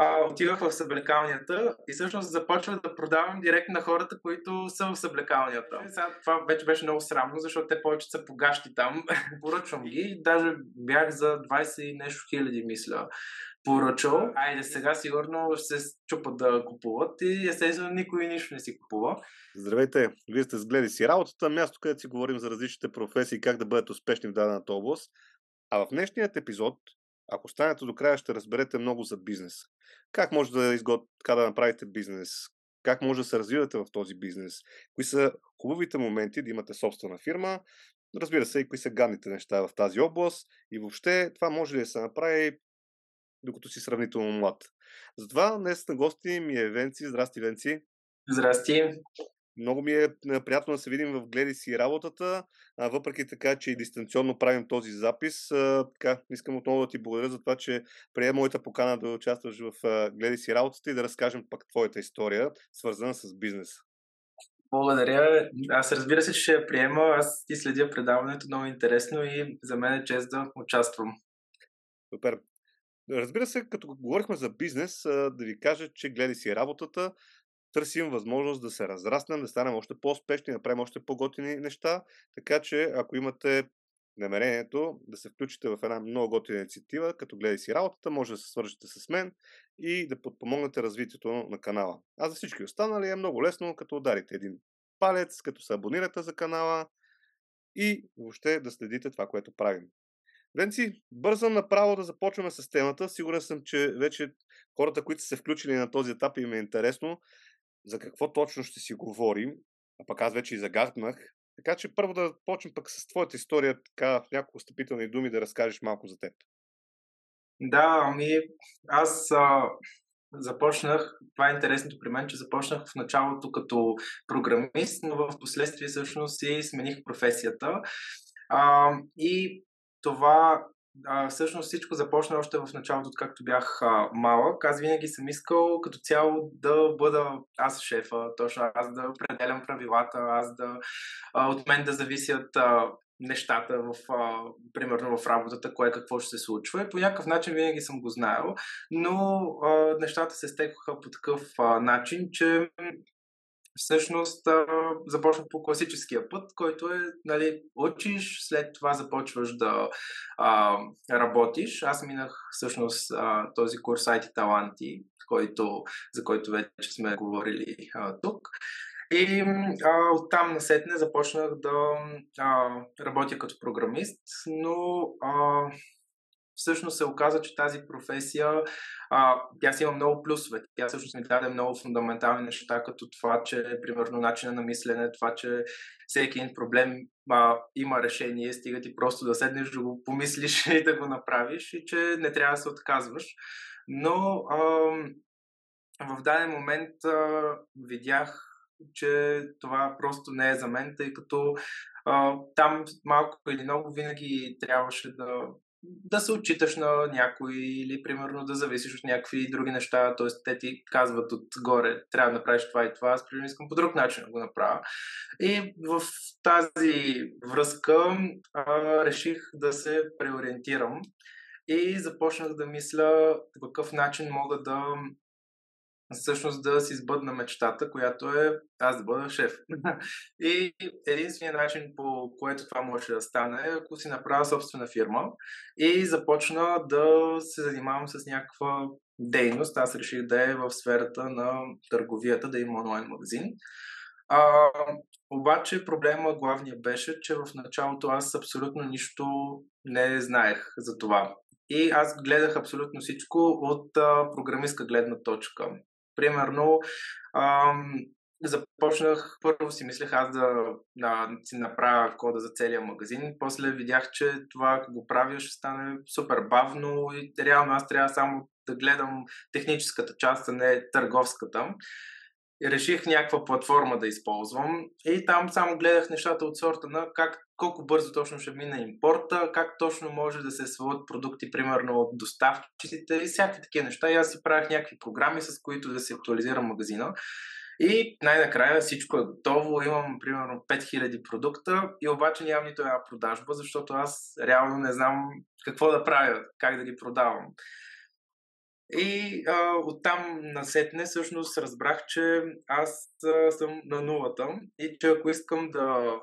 а, отивах в съблекалнията и всъщност започвах да продавам директно на хората, които са в съблекалнията. Сега, това вече беше много срамно, защото те повече са погащи там. Поръчвам ги. Даже бях за 20 и нещо хиляди, мисля поръчал. Айде, сега сигурно ще се чупат да купуват и естествено никой нищо не си купува. Здравейте! Вие сте сгледи си работата, място, където си говорим за различните професии и как да бъдат успешни в дадената област. А в днешният епизод, ако станете до края, ще разберете много за бизнес. Как може да, изгод... така да направите бизнес? Как може да се развивате в този бизнес? Кои са хубавите моменти да имате собствена фирма? Разбира се, и кои са гадните неща в тази област. И въобще това може ли да се направи докато си сравнително млад. Затова днес на гости ми е Венци. Здрасти, Венци. Здрасти. Много ми е приятно да се видим в Гледи си работата, а, въпреки така, че и дистанционно правим този запис. А, така, искам отново да ти благодаря за това, че прие моята покана да участваш в а, си работата и да разкажем пък твоята история, свързана с бизнес. Благодаря. Аз разбира се, че ще я приема. Аз ти следя предаването много интересно и за мен е чест да участвам. Супер. Разбира се, като говорихме за бизнес, да ви кажа, че гледай си работата, търсим възможност да се разраснем, да станем още по-успешни, да правим още по-готини неща. Така че, ако имате намерението да се включите в една много готина инициатива, като гледай си работата, може да се свържете с мен и да подпомогнете развитието на канала. А за всички останали е много лесно, като ударите един палец, като се абонирате за канала и въобще да следите това, което правим. Венци, бързам направо да започваме с темата. Сигурен съм, че вече хората, които са се включили на този етап им е интересно за какво точно ще си говорим, а пък аз вече и загаднах. Така че първо да почнем пък с твоята история, така в няколко стъпителни думи да разкажеш малко за теб. Да, ами аз а, започнах, това е интересното при мен, че започнах в началото като програмист, но в последствие всъщност и смених професията. А, и това а, всъщност всичко започна още в началото, както бях а, малък. Аз винаги съм искал като цяло да бъда аз шефа, точно аз да определям правилата, аз да а, от мен да зависят а, нещата, в, а, примерно в работата, кое какво ще се случва. И по някакъв начин винаги съм го знаел, но а, нещата се стекоха по такъв а, начин, че всъщност а, започнах по класическия път, който е, нали, учиш, след това започваш да а, работиш. Аз минах всъщност а, този курс IT Таланти, който, за който вече сме говорили а, тук. И а, оттам насетне започнах да а, работя като програмист, но а, всъщност се оказа, че тази професия, а, тя си има много плюсове. Тя всъщност ми даде много фундаментални неща, като това, че примерно начина на мислене, това, че всеки един проблем а, има решение, стига ти просто да седнеш, да го помислиш и да го направиш и че не трябва да се отказваш. Но а, в даден момент а, видях, че това просто не е за мен, тъй като а, там малко или много винаги трябваше да да се отчиташ на някой или примерно да зависиш от някакви други неща, т.е. те ти казват отгоре, трябва да направиш това и това, аз примерно искам по друг начин да го направя. И в тази връзка а, реших да се преориентирам и започнах да мисля по какъв начин мога да всъщност да си сбъдна мечтата, която е аз да бъда шеф. и единственият начин, по което това може да стане, е ако си направя собствена фирма и започна да се занимавам с някаква дейност. Аз реших да е в сферата на търговията, да има онлайн магазин. А, обаче проблема главният беше, че в началото аз абсолютно нищо не знаех за това. И аз гледах абсолютно всичко от а, програмистка гледна точка. Примерно, ам, започнах, първо си мислех аз да, да си направя кода за целия магазин, после видях, че това ако го правя ще стане супер бавно и реално аз трябва само да гледам техническата част, а не търговската. И реших някаква платформа да използвам и там само гледах нещата от сорта на как, колко бързо точно ще мине импорта, как точно може да се свалят продукти, примерно от доставчиците и всякакви такива неща. И аз си правях някакви програми, с които да се актуализирам магазина. И най-накрая всичко е готово, имам примерно 5000 продукта и обаче нямам нито една продажба, защото аз реално не знам какво да правя, как да ги продавам. И а, оттам насетне всъщност разбрах, че аз а, съм на нулата и че ако искам да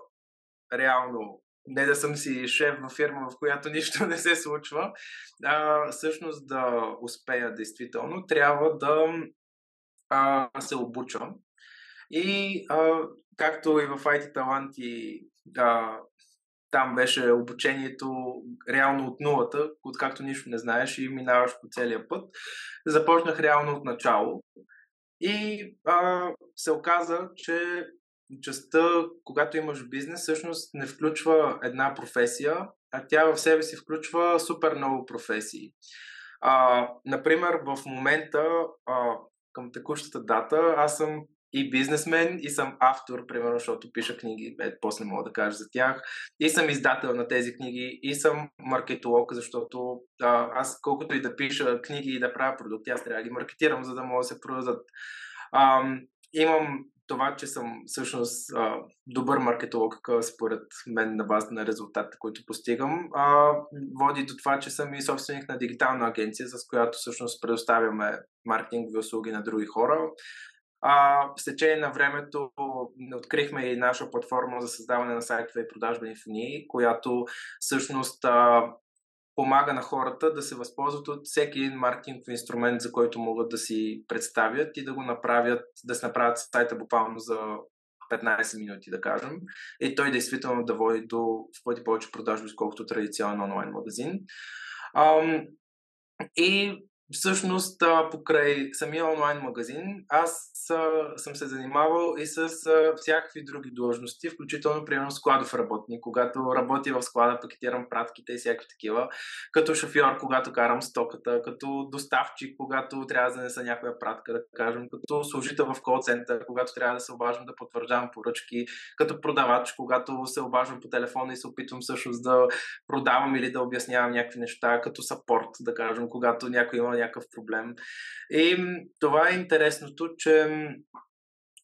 реално не да съм си шеф във фирма, в която нищо не се случва, а всъщност да успея действително, трябва да а, се обучвам. И а, както и в IT Таланти, а, там беше обучението реално от нулата, откакто нищо не знаеш и минаваш по целия път. Започнах реално от начало. И а, се оказа, че частта, когато имаш бизнес, всъщност не включва една професия, а тя в себе си включва супер много професии. А, например, в момента, а, към текущата дата, аз съм и бизнесмен, и съм автор, примерно, защото пиша книги, е, после мога да кажа за тях, и съм издател на тези книги, и съм маркетолог, защото а, аз колкото и да пиша книги и да правя продукти, аз трябва да ги маркетирам, за да могат да се продадат. А, имам това, че съм всъщност а, добър маркетолог, според мен на база на резултатите, които постигам, а, води до това, че съм и собственик на дигитална агенция, с която всъщност предоставяме маркетингови услуги на други хора. А, в течение на времето открихме и наша платформа за създаване на сайтове и продажбени фунии, която всъщност а, помага на хората да се възползват от всеки един маркетингов инструмент, за който могат да си представят и да го направят, да се направят сайта буквално за 15 минути, да кажем. И той действително да води до в пъти повече продажби, отколкото традиционен онлайн магазин. И Всъщност, покрай самия онлайн магазин, аз съм се занимавал и с всякакви други длъжности, включително, примерно, складов работник, когато работя в склада, пакетирам пратките и всякакви такива, като шофьор, когато карам стоката, като доставчик, когато трябва да занеса някоя пратка, да кажем, като служител в кол-център, когато трябва да се обаждам да потвърждавам поръчки, като продавач, когато се обаждам по телефона и се опитвам всъщност да продавам или да обяснявам някакви неща, като сапорт, да кажем, когато някой има някакъв проблем. И това е интересното, че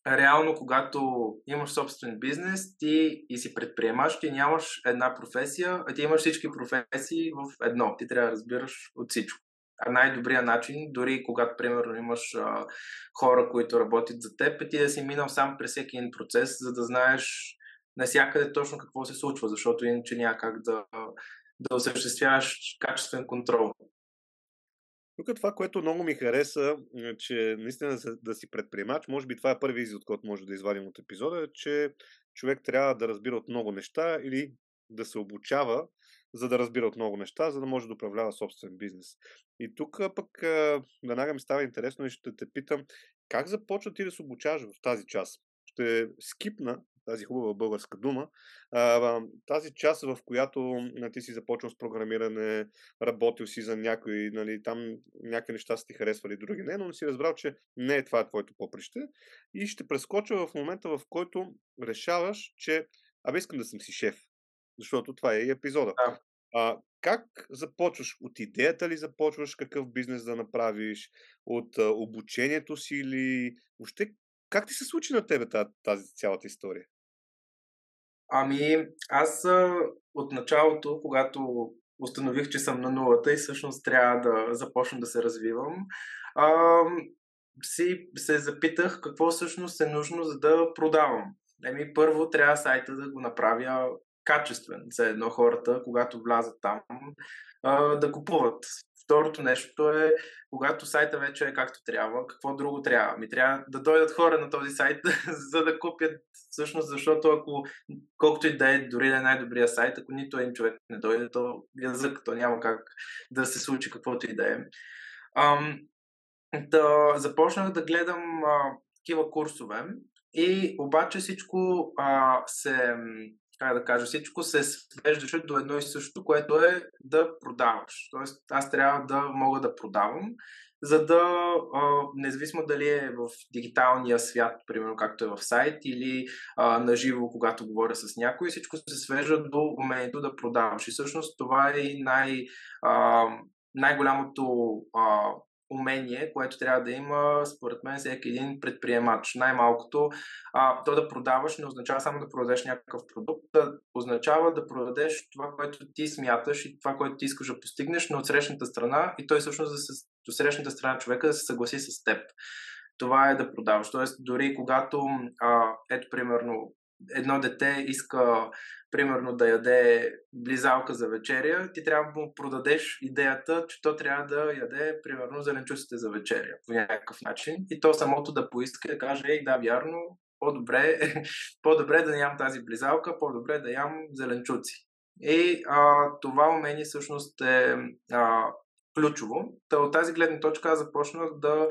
реално, когато имаш собствен бизнес ти и си предприемаш, ти нямаш една професия, а ти имаш всички професии в едно. Ти трябва да разбираш от всичко. А най-добрият начин, дори когато, примерно, имаш а, хора, които работят за теб, е ти да си минал сам през всеки един процес, за да знаеш насякъде точно какво се случва, защото иначе няма как да, да осъществяваш качествен контрол. Тук това, което много ми хареса, е, че наистина да си предприемач, може би това е първи извод, който може да извадим от епизода, е, че човек трябва да разбира от много неща или да се обучава, за да разбира от много неща, за да може да управлява собствен бизнес. И тук пък веднага ми става интересно и ще те питам, как започва ти да се обучаваш в тази част? Ще скипна тази хубава българска дума, тази част, в която ти си започнал с програмиране, работил си за някой, нали, там някакви неща са ти харесвали, други не, но си разбрал, че не е това твоето поприще и ще прескоча в момента, в който решаваш, че абе искам да съм си шеф, защото това е и епизода. Да. А, как започваш? От идеята ли започваш какъв бизнес да направиш? От а, обучението си или въобще как ти се случи на тебе тази, тази цялата история? Ами, аз от началото, когато установих, че съм на нулата и всъщност трябва да започна да се развивам, а, си се запитах какво всъщност е нужно за да продавам. Еми, първо трябва сайта да го направя качествен за едно хората, когато влязат там, а, да купуват. Второто нещо е, когато сайта вече е както трябва, какво друго трябва? Ми трябва да дойдат хора на този сайт, за да купят всъщност, защото ако колкото и да е дори да е най-добрия сайт, ако нито един човек не дойде, то язък, то няма как да се случи каквото и да е. Ам, да започнах да гледам а, такива курсове и обаче всичко а, се как да кажа, всичко се свеждаше до едно и също, което е да продаваш. Тоест, аз трябва да мога да продавам, за да, независимо дали е в дигиталния свят, примерно както е в сайт, или а, наживо, когато говоря с някой, всичко се свежда до умението да продаваш. И всъщност това е най, а, най-голямото а, умение, което трябва да има, според мен, всеки един предприемач. Най-малкото, а, то да продаваш не означава само да продадеш някакъв продукт, да означава да продадеш това, което ти смяташ и това, което ти искаш да постигнеш, но от срещната страна и той всъщност да се, до срещната страна човека да се съгласи с теб. Това е да продаваш. Тоест, дори когато, а, ето примерно, едно дете иска примерно да яде близалка за вечеря, ти трябва да му продадеш идеята, че то трябва да яде примерно зеленчуците за вечеря по някакъв начин и то самото да поиска да каже, ей да, вярно, по-добре, по-добре да нямам тази близалка, по-добре да ям зеленчуци. И а, това умение всъщност е а, ключово. Та, от тази гледна точка аз започнах да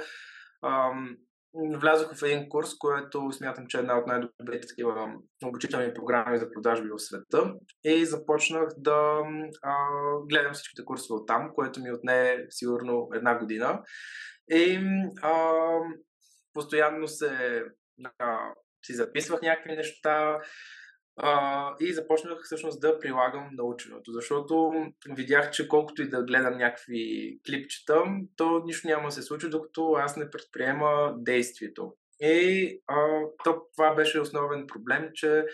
влязох в един курс, който смятам, че е една от най-добрите такива обучителни програми за продажби в света. И започнах да а, гледам всичките курсове там, което ми отне сигурно една година. И а, постоянно се а, си записвах някакви неща, а, и започнах всъщност да прилагам наученото, защото видях, че колкото и да гледам някакви клипчета, то нищо няма да се случи, докато аз не предприема действието. И а, то, това беше основен проблем, че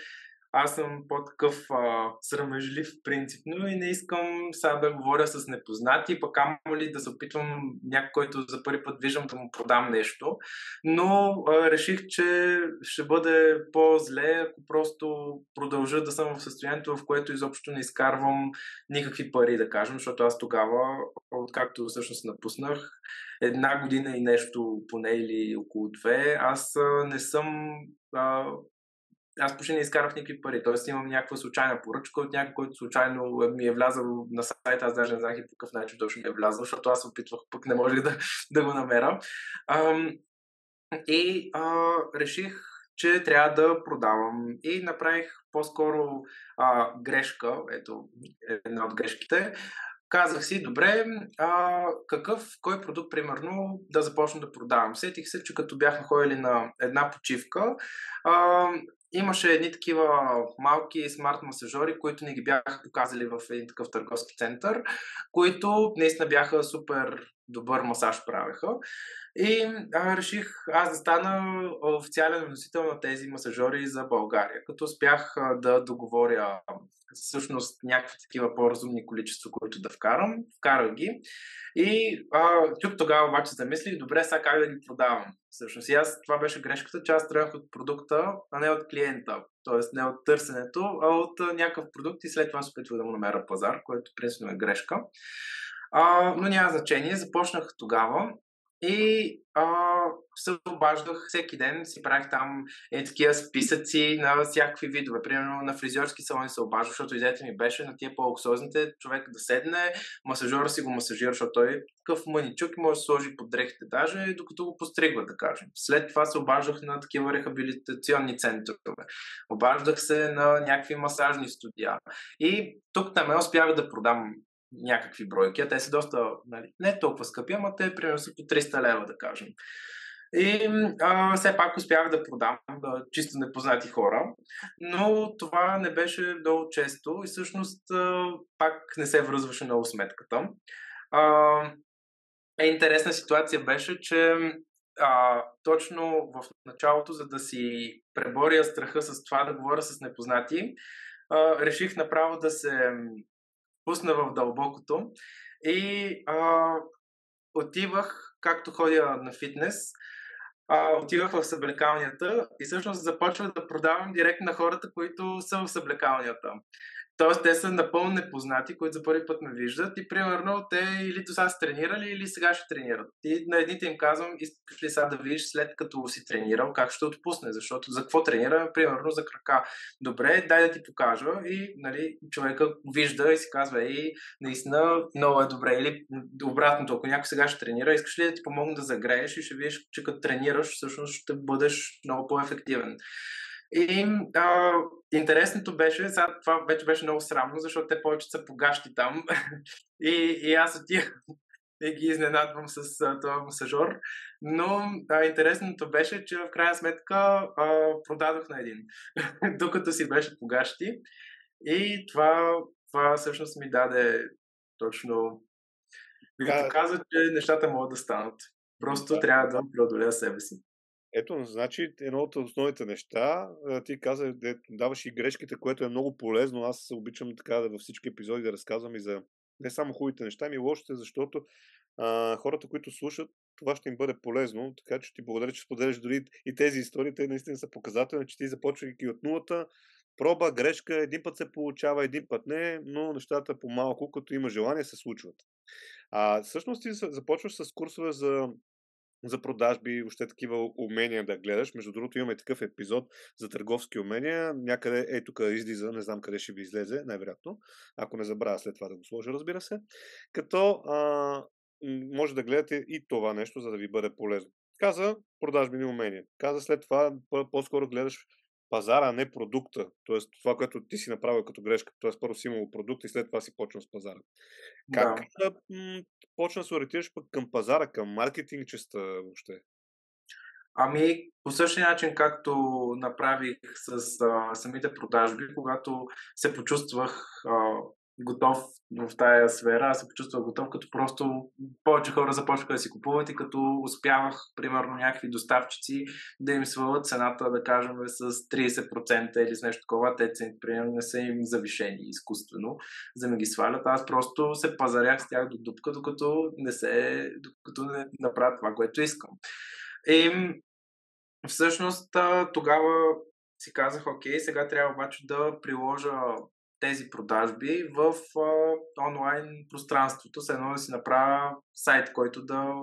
аз съм по-такъв а, срамежлив принципно и не искам сега да говоря с непознати, пък ама ли да се опитвам някой, който за първи път виждам да му продам нещо. Но а, реших, че ще бъде по-зле, ако просто продължа да съм в състоянието, в което изобщо не изкарвам никакви пари, да кажем, защото аз тогава, откакто всъщност напуснах, една година и нещо поне или около две, аз не съм а, аз почти не изкарах никакви пари. Тоест имам някаква случайна поръчка от някой, който случайно ми е влязъл на сайта. Аз даже не знах и по какъв начин точно ми е влязъл, защото аз опитвах, пък не можех да, да го намеря. Ам, и а, реших, че трябва да продавам. И направих по-скоро а, грешка, ето една от грешките. Казах си, добре, а, какъв, кой продукт, примерно, да започна да продавам. Сетих се, че като бяхме ходили на една почивка, а, имаше едни такива малки смарт масажори, които ни ги бяха показали в един такъв търговски център, които наистина бяха супер добър масаж правеха. И а, реших аз да стана официален носител на тези масажори за България, като успях а, да договоря всъщност някакви такива по-разумни количества, които да вкарам. Вкарах ги. И а, тук тогава обаче замислих, добре, сега как да ги продавам. Всъщност и аз, това беше грешката, че аз тръгнах от продукта, а не от клиента. Тоест не от търсенето, а от а, някакъв продукт и след това се опитвах да му намеря пазар, което принципно е грешка. А, но няма значение. Започнах тогава и а, се обаждах всеки ден, си правих там е, такива списъци на всякакви видове. Примерно на фризьорски салони се обаждах, защото идеята ми беше на тия по-луксозните човек да седне, масажора си го масажира, защото той е такъв мъничук и може да сложи под дрехите даже, докато го постригва, да кажем. След това се обаждах на такива рехабилитационни центрове. Обаждах се на някакви масажни студия. И тук там успях да продам някакви бройки, а те са доста, нали, не толкова скъпи, ама те примерно са по 300 лева, да кажем. И а, все пак успях да продам да, чисто непознати хора, но това не беше много често и всъщност а, пак не се връзваше много сметката. А, е, интересна ситуация беше, че а, точно в началото, за да си преборя страха с това да говоря с непознати, а, реших направо да се пусна в дълбокото и а, отивах, както ходя на фитнес, а, отивах в съблекалнията и всъщност започвах да продавам директно на хората, които са в съблекалнията. Тоест, те са напълно непознати, които за първи път ме виждат и примерно те или до сега са тренирали, или сега ще тренират. И на едните им казвам, искаш ли сега да видиш след като си тренирал, как ще отпусне, защото за какво тренира, примерно за крака. Добре, дай да ти покажа и нали, човека вижда и си казва, ей, наистина много е добре. Или обратното, ако някой сега ще тренира, искаш ли да ти помогна да загрееш и ще видиш, че като тренираш, всъщност ще бъдеш много по-ефективен. И а, интересното беше, сега това вече беше много срамно, защото те повече са погащи там. и, и аз отивам и ги изненадвам с а, този масажор. Но а, интересното беше, че в крайна сметка а, продадох на един, докато си беше погащи. И това, това всъщност ми даде точно Като каза, че нещата могат да станат. Просто да. трябва да преодоля себе си. Ето, значи, едно от основните неща, ти каза, даваш и грешките, което е много полезно. Аз обичам така да във всички епизоди да разказвам и за не само хубавите неща, ми лошите, защото а, хората, които слушат, това ще им бъде полезно. Така че ти благодаря, че споделяш дори и тези истории. Те наистина са показателни, че ти започвайки от нулата, проба, грешка, един път се получава, един път не, но нещата по-малко, като има желание, се случват. А всъщност ти започваш с курсове за за продажби, още такива умения да гледаш. Между другото имаме такъв епизод за търговски умения. Някъде е тук излиза, не знам къде ще ви излезе, най-вероятно. Ако не забравя след това да го сложа, разбира се. Като а, може да гледате и това нещо, за да ви бъде полезно. Каза продажбени умения. Каза след това по-скоро гледаш пазара, а не продукта. Тоест това, което ти си направил като грешка. Тоест първо си имал продукт и след това си почнал с пазара. Как да. м- почна да се ориентираш пък към пазара, към маркетинг честа въобще? Ами, по същия начин, както направих с а, самите продажби, когато се почувствах а, готов в тая сфера, аз се почувствах готов, като просто повече хора започнаха да си купуват и като успявах, примерно, някакви доставчици да им свалят цената, да кажем, с 30% или с нещо такова, те цените, примерно, не са им завишени изкуствено, за да ми ги свалят. Аз просто се пазарях с тях до дупка, докато не се, докато не направя това, което искам. И всъщност тогава си казах, окей, сега трябва обаче да приложа тези продажби в а, онлайн пространството, с едно да си направя сайт, който да,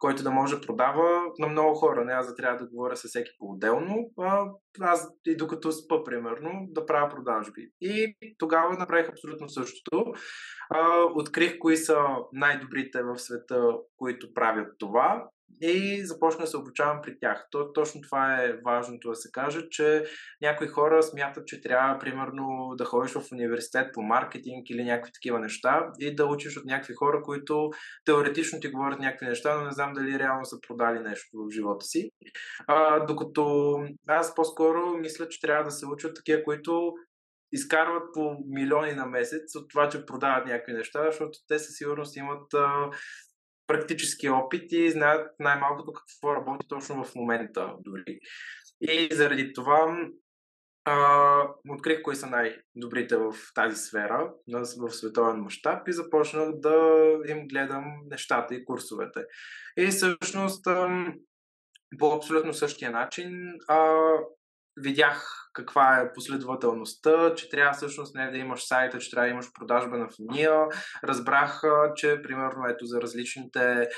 който да може да продава на много хора. Не аз да трябва да говоря с всеки по-отделно, а аз и докато спа, примерно, да правя продажби. И тогава направих абсолютно същото. А, открих кои са най-добрите в света, които правят това и започна да се обучавам при тях. То, точно това е важното да се каже, че някои хора смятат, че трябва, примерно, да ходиш в университет по маркетинг или някакви такива неща и да учиш от някакви хора, които теоретично ти говорят някакви неща, но не знам дали реално са продали нещо в живота си. А, докато аз по-скоро мисля, че трябва да се учат такива, които изкарват по милиони на месец от това, че продават някакви неща, защото те със сигурност имат практически опит и знаят най-малкото какво работи точно в момента дори. И заради това а, открих кои са най-добрите в тази сфера, в световен мащаб и започнах да им гледам нещата и курсовете. И всъщност по абсолютно същия начин а, видях каква е последователността, че трябва всъщност не да имаш сайта, че трябва да имаш продажба на фуния. Разбрах, че примерно ето за различните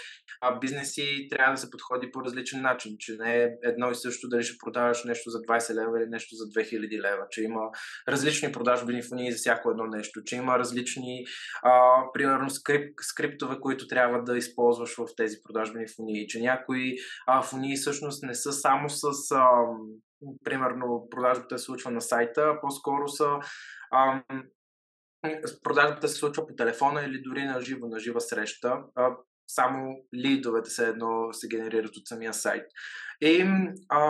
бизнеси трябва да се подходи по различен начин, че не е едно и също дали ще продаваш нещо за 20 лева или нещо за 2000 лева, че има различни продажбени фунии за всяко едно нещо, че има различни, а, примерно скрип, скриптове, които трябва да използваш в тези продажбени фунии, че някои а, всъщност не са само с а, примерно продажбата се случва на сайта, а по-скоро са ам, продажбата се случва по телефона или дори на живо, на жива среща. А, само лидовете се едно се генерират от самия сайт. И а,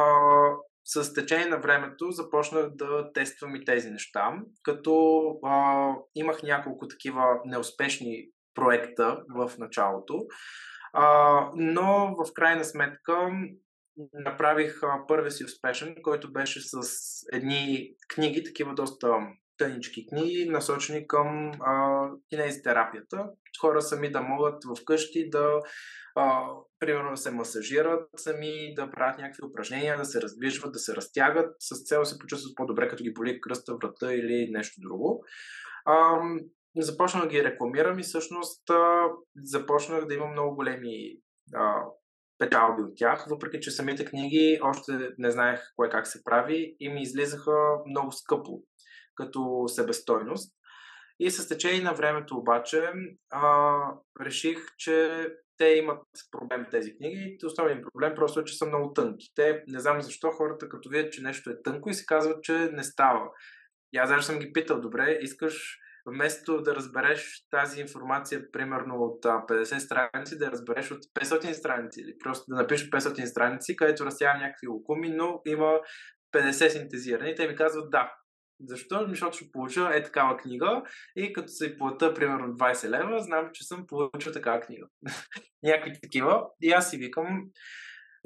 с течение на времето започнах да тествам и тези неща, като а, имах няколко такива неуспешни проекта в началото. А, но в крайна сметка направих първия си успешен, който беше с едни книги, такива доста тънички книги, насочени към кинезитерапията. Хора сами да могат вкъщи да а, примерно да се масажират сами, да правят някакви упражнения, да се раздвижват, да се разтягат, с цел да се почувстват по-добре, като ги боли кръста, врата или нещо друго. А, започнах да ги рекламирам и всъщност а, започнах да имам много големи а, печалби от тях, въпреки че самите книги още не знаех кое как се прави и ми излизаха много скъпо като себестойност. И с течение на времето обаче а, реших, че те имат проблем тези книги. Основният проблем просто е, че са много тънки. Те не знам защо хората като видят, че нещо е тънко и си казват, че не става. И аз даже съм ги питал, добре, искаш вместо да разбереш тази информация, примерно от 50 страници, да разбереш от 500 страници или просто да напишеш 500 страници, където разсява някакви лукуми, но има 50 синтезирани. Те ми казват да. Защо? Защото ще получа е такава книга и като се плата примерно 20 лева, знам, че съм получил такава книга. Някакви такива. И аз си викам,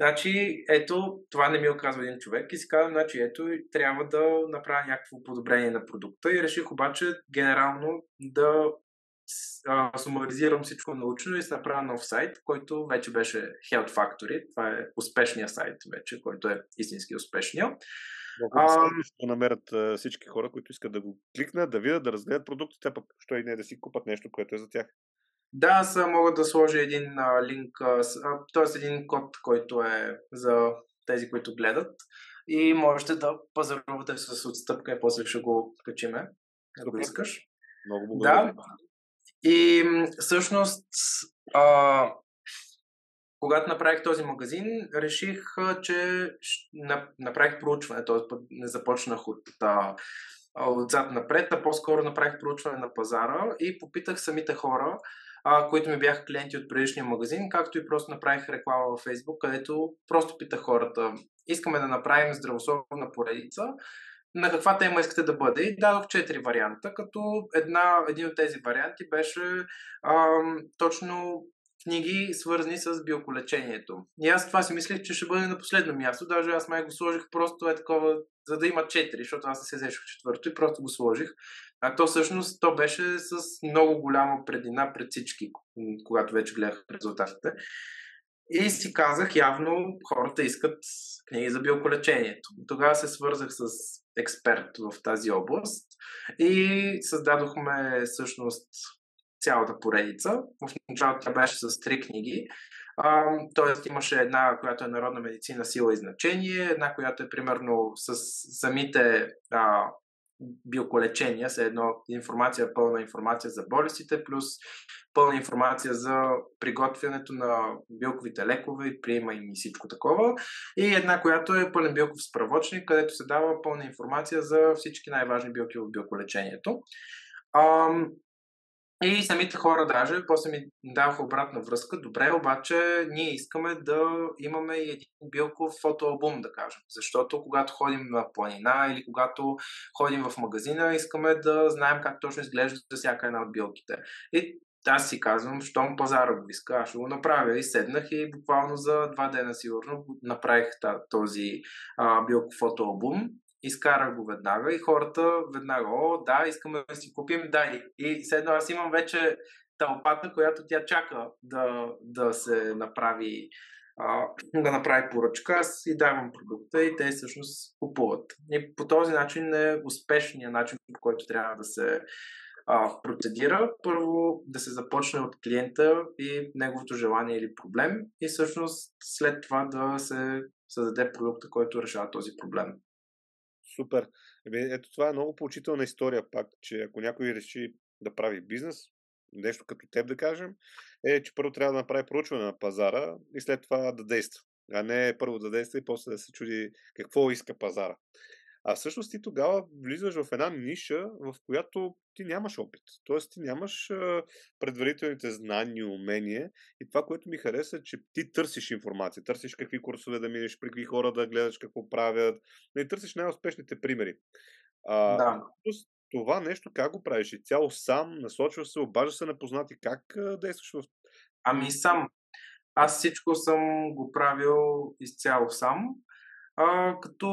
Значи, ето, това не ми оказва един човек и си казвам, значи, ето, трябва да направя някакво подобрение на продукта и реших обаче генерално да сумаризирам всичко научно и се направя нов сайт, който вече беше Health Factory. Това е успешния сайт вече, който е истински успешния. Много а, да намерят всички хора, които искат да го кликнат, да видят, да разгледат продуктите, пък що и не да си купат нещо, което е за тях. Да, аз мога да сложа един а, линк, т.е. един код, който е за тези, които гледат и можете да пазарувате с отстъпка и после ще го качиме, ако искаш. Много благодаря. Да. И всъщност, а, когато направих този магазин, реших, че направих проучване, т.е. не започнах от, отзад напред, а по-скоро направих проучване на пазара и попитах самите хора, а, които ми бяха клиенти от предишния магазин, както и просто направих реклама във Facebook, където просто питах хората, искаме да направим здравословна поредица, на каква тема искате да бъде. И дадох четири варианта, като една, един от тези варианти беше ам, точно книги, свързани с биоколечението. И аз това си мислех, че ще бъде на последно място. Даже аз май го сложих просто е такова, за да има четири, защото аз не се взешох четвърто и просто го сложих. А то всъщност то беше с много голяма предина пред всички, когато вече гледах резултатите. И си казах, явно хората искат книги за биоколечението. Тогава се свързах с експерт в тази област и създадохме всъщност цялата поредица. В началото тя беше с три книги. тоест имаше една, която е народна медицина, сила и значение, една, която е примерно с самите а, биоколечения, с едно информация, пълна информация за болестите, плюс пълна информация за приготвянето на билковите лекове приема им и всичко такова. И една, която е пълен билков справочник, където се дава пълна информация за всички най-важни билки в билколечението. И самите хора даже после ми даваха обратна връзка. Добре, обаче ние искаме да имаме и един билков фотоалбум, да кажем. Защото когато ходим на планина или когато ходим в магазина, искаме да знаем как точно изглежда всяка една от билките. И аз си казвам, щом пазара го иска, аз ще го направя. И седнах и буквално за два дена сигурно направих този а, билков фотоалбум изкарах го веднага и хората веднага, о, да, искаме да си купим, дай. И седно аз имам вече тълпата, която тя чака да, да се направи да направи поръчка, аз и давам продукта и те всъщност купуват. И по този начин е успешният начин, по който трябва да се а, процедира. Първо да се започне от клиента и неговото желание или проблем и всъщност след това да се създаде продукта, който решава този проблем. Супер. Еми, ето това е много поучителна история пак, че ако някой реши да прави бизнес, нещо като теб да кажем, е, че първо трябва да направи проучване на пазара и след това да действа. А не първо да действа и после да се чуди какво иска пазара. А всъщност ти тогава влизаш в една ниша, в която ти нямаш опит. Тоест ти нямаш предварителните знания, умения. И това, което ми хареса, е, че ти търсиш информация. Търсиш какви курсове да минеш, при какви хора да гледаш какво правят. Не търсиш най-успешните примери. А, да. Това нещо как го правиш? И цяло сам, насочваш се, обаждаш се на познати. Как действаш в... Ами сам. Аз всичко съм го правил изцяло сам. А, като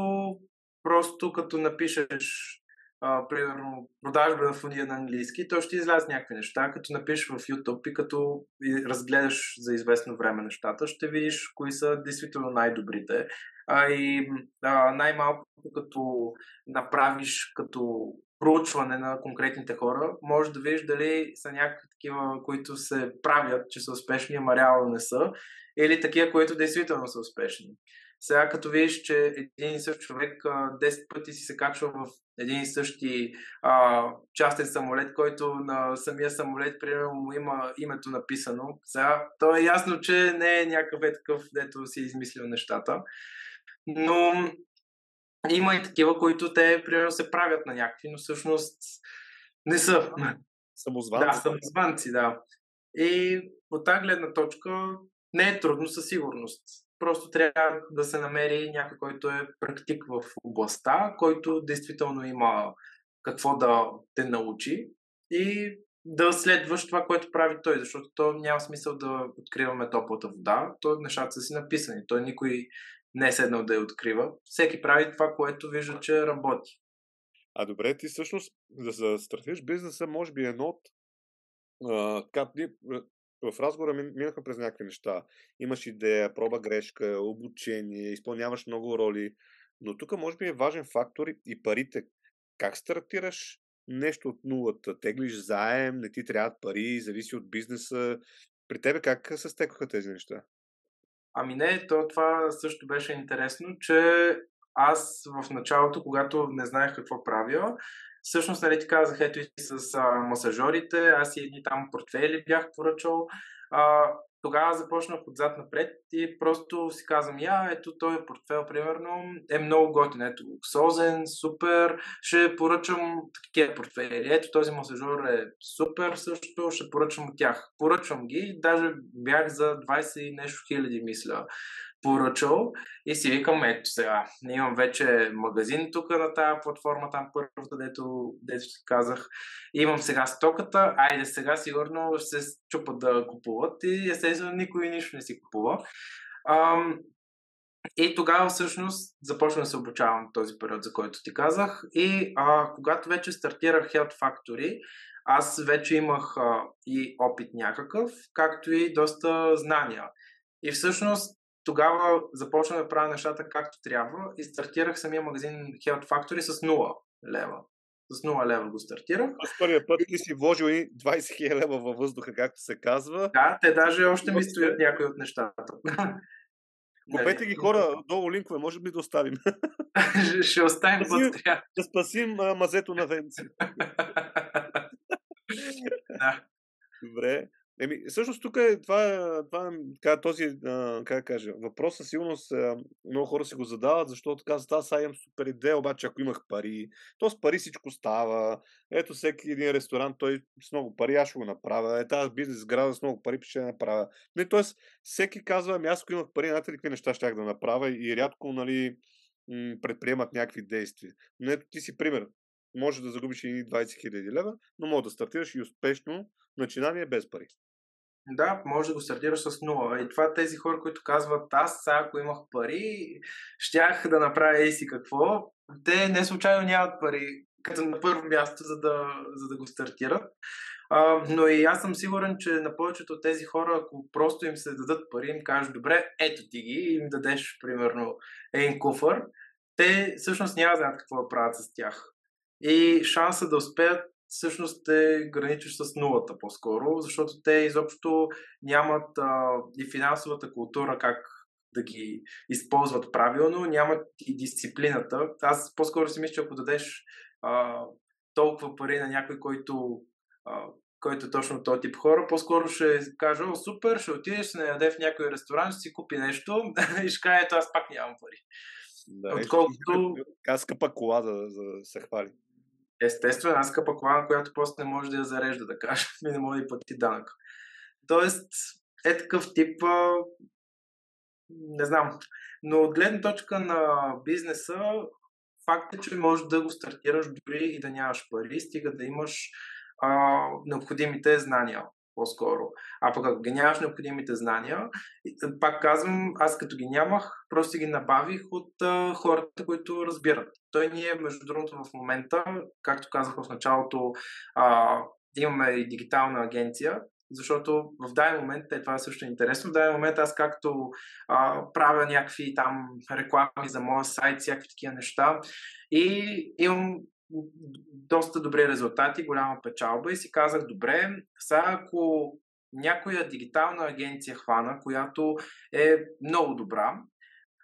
Просто като напишеш, а, примерно, продажба на фуния на английски, то ще излязат някакви неща. Като напишеш в YouTube и като разгледаш за известно време нещата, ще видиш кои са действително най-добрите. А и а, най-малко като направиш като проучване на конкретните хора, може да видиш дали са някакви такива, които се правят, че са успешни, ама реално не са, или такива, които действително са успешни. Сега като видиш, че един и същ човек а, 10 пъти си се качва в един и същи а, частен самолет, който на самия самолет, примерно, му има името написано. Сега, то е ясно, че не е някакъв е такъв, дето си е измислил нещата. Но има и такива, които те, примерно, се правят на някакви, но всъщност не са. Самозванци. Да, самозванци, да. И от тази гледна точка не е трудно със сигурност. Просто трябва да се намери някой, който е практик в областта, който действително има какво да те научи и да следваш това, което прави той, защото то няма смисъл да откриваме топлата вода. То нещата са си написани. Той никой не е седнал да я открива. Всеки прави това, което вижда, че работи. А добре, ти всъщност, за да стартираш бизнеса, може би едно от а, така, в разговора минаха през някакви неща. Имаш идея, проба грешка, обучение, изпълняваш много роли, но тук може би е важен фактор и парите. Как стартираш нещо от нулата? Теглиш заем, не ти трябват пари, зависи от бизнеса. При тебе как се стекоха тези неща? Ами не, то това също беше интересно, че аз в началото, когато не знаех какво правя, всъщност, нали ти казах, ето и с а, масажорите, аз и едни там портфели бях поръчал. А, тогава започнах отзад напред и просто си казвам, я, ето този портфел, примерно, е много готин, ето, луксозен, супер, ще поръчам такива портфели. Ето този масажор е супер също, ще поръчам от тях. Поръчвам ги, даже бях за 20 и нещо хиляди, мисля, поръчал и си викам, ето сега, имам вече магазин тук на тази платформа, там първата, дето, дето си казах. Имам сега стоката, айде сега сигурно ще се чупат да купуват и естествено никой нищо не си купува. Ам, и тогава всъщност започна да се обучавам този период, за който ти казах. И а, когато вече стартирах Health Factory, аз вече имах а, и опит някакъв, както и доста знания. И всъщност тогава започна да правя нещата както трябва и стартирах самия магазин Health Factory с 0 лева. С 0 лева го стартирах. С първия път ти си вложил и 20 хиляди лева във въздуха, както се казва. Да, те даже още ми стоят някои от нещата. Купете ги хора, долу линкове, може би да оставим. Ще оставим спасим, Да спасим а, мазето на Венци. да. Добре. Еми, всъщност тук е това, това така, този, а, как кажа, въпрос със сигурност а, много хора си го задават, защото казват, аз сега имам супер идея, обаче ако имах пари, то с пари всичко става. Ето всеки един ресторант, той с много пари, аз ще го направя. Е, тази бизнес града с много пари ще направя. Не, т.е. всеки казва, ами аз ако имах пари, знаете ли какви неща щях да направя и рядко, нали, предприемат някакви действия. Но ето ти си пример. Може да загубиш и 20 хиляди лева, но може да стартираш и успешно начинание без пари. Да, може да го стартираш с нула. И това тези хора, които казват, аз сега ако имах пари, щях да направя и си какво. Те не случайно нямат пари, като на първо място, за да, за да го стартират. А, но и аз съм сигурен, че на повечето от тези хора, ако просто им се дадат пари, им кажеш, добре, ето ти ги, им дадеш, примерно, един куфър, те всъщност няма знаят какво да правят с тях. И шанса да успеят всъщност е граничиш с нулата по-скоро, защото те изобщо нямат а, и финансовата култура как да ги използват правилно, нямат и дисциплината. Аз по-скоро си мисля, че ако дадеш а, толкова пари на някой, който, а, който е точно този тип хора, по-скоро ще каже, о, супер, ще отидеш, се наяде в някой ресторант, ще си купи нещо и ще каже, ето аз пак нямам пари. Да, Отколкото... Аз скъпа кола да, да се хвали естествена скъпа кола, която просто не може да я зарежда, да кажа, и не може да плати данък. Тоест, е такъв тип, а, не знам, но от гледна точка на бизнеса, факт е, че можеш да го стартираш дори и да нямаш пари, стига да имаш а, необходимите знания по-скоро. А пък ако ги нямаш необходимите знания, пак казвам, аз като ги нямах, просто ги набавих от а, хората, които разбират. Той ние, между другото, в момента, както казах в началото, а, имаме и дигитална агенция, защото в даден момент, е, това е също интересно, в даден момент аз както а, правя някакви там реклами за моя сайт, всякакви такива неща и имам доста добри резултати, голяма печалба и си казах, добре, сега ако някоя дигитална агенция хвана, която е много добра,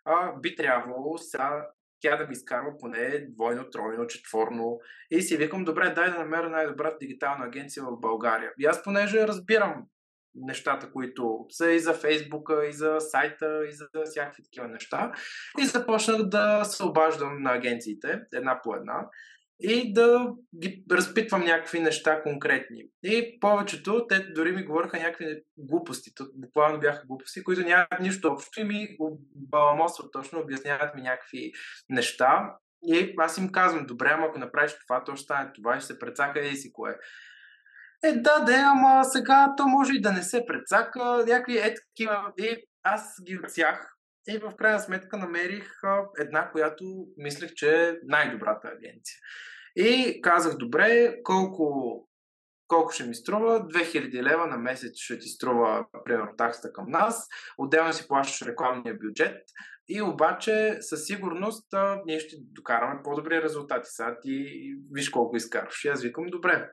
а, би трябвало сега тя да ми изкарва поне двойно, тройно, четворно. И си викам, добре, дай да намеря най-добрата дигитална агенция в България. И аз понеже разбирам нещата, които са и за Фейсбука, и за сайта, и за всякакви такива неща. И започнах да се обаждам на агенциите, една по една. И да ги разпитвам някакви неща конкретни. И повечето, те дори ми говориха някакви глупости, буквално бяха глупости, които нямат нищо общо и ми баламосват точно, обясняват ми някакви неща. И аз им казвам, добре, ама ако направиш това, то ще стане това, ще се прецака и си кое. Е, да, да, ама сега то може и да не се прецака, някакви е такива. И аз ги отсях и в крайна сметка намерих една, която мислех, че е най-добрата агенция. И казах, добре, колко, колко ще ми струва? 2000 лева на месец ще ти струва, примерно, таксата към нас. Отделно си плащаш рекламния бюджет. И обаче със сигурност а, ние ще докараме по-добри резултати. Сега ти виж колко изкарваш. И аз викам, добре.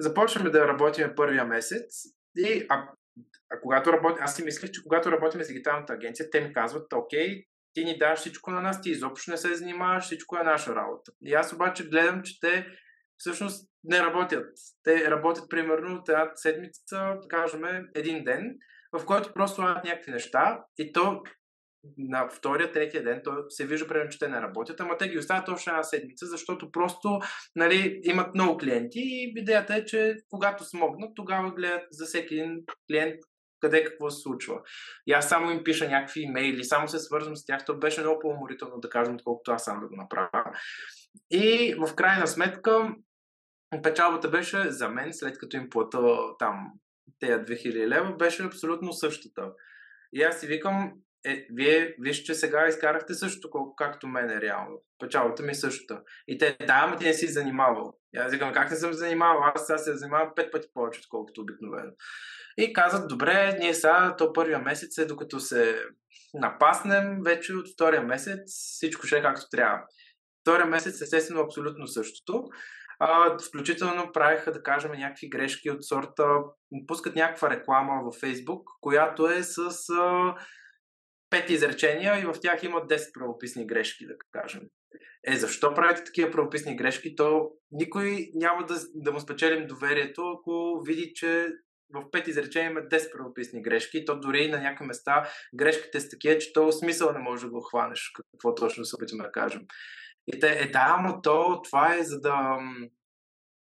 Започваме да работим първия месец и а, а когато работи, аз си мислех, че когато работим с дигиталната агенция, те ми казват, окей, ти ни даваш всичко на нас, ти изобщо не се занимаваш, всичко е наша работа. И аз обаче гледам, че те всъщност не работят. Те работят примерно от една седмица, кажем, един ден, в който просто имат някакви неща и то на втория, третия ден, то се вижда, примерно, че те не работят, ама те ги оставят още една седмица, защото просто нали, имат много клиенти и идеята е, че когато смогнат, тогава гледат за всеки един клиент къде какво се случва. И аз само им пиша някакви имейли, само се свързвам с тях. То беше много по-уморително, да кажем, отколкото аз сам да го направя. И в крайна сметка печалбата беше за мен, след като им плата там тези 2000 лева, беше абсолютно същата. И аз си викам, е, вие, вижте, че сега изкарахте колко, както мен е реално. Печалбата ми е същата. И те, да, ама ти не си занимавал. И аз викам, как не съм занимавал? Аз сега се занимавам пет пъти повече, отколкото обикновено. И казват, добре, ние сега, то първия месец е докато се напаснем, вече от втория месец всичко ще е както трябва. Втория месец естествено абсолютно същото. А, включително правиха, да кажем, някакви грешки от сорта, пускат някаква реклама във Фейсбук, която е с а, пет изречения и в тях има 10 правописни грешки, да кажем. Е, защо правите такива правописни грешки? То никой няма да, да му спечелим доверието, ако види, че в пет изречения има 10 правописни грешки. То дори на някои места грешките са такива, че то смисъл не може да го хванеш, какво точно се опитваме да кажем. И те, е да, но то, това е за да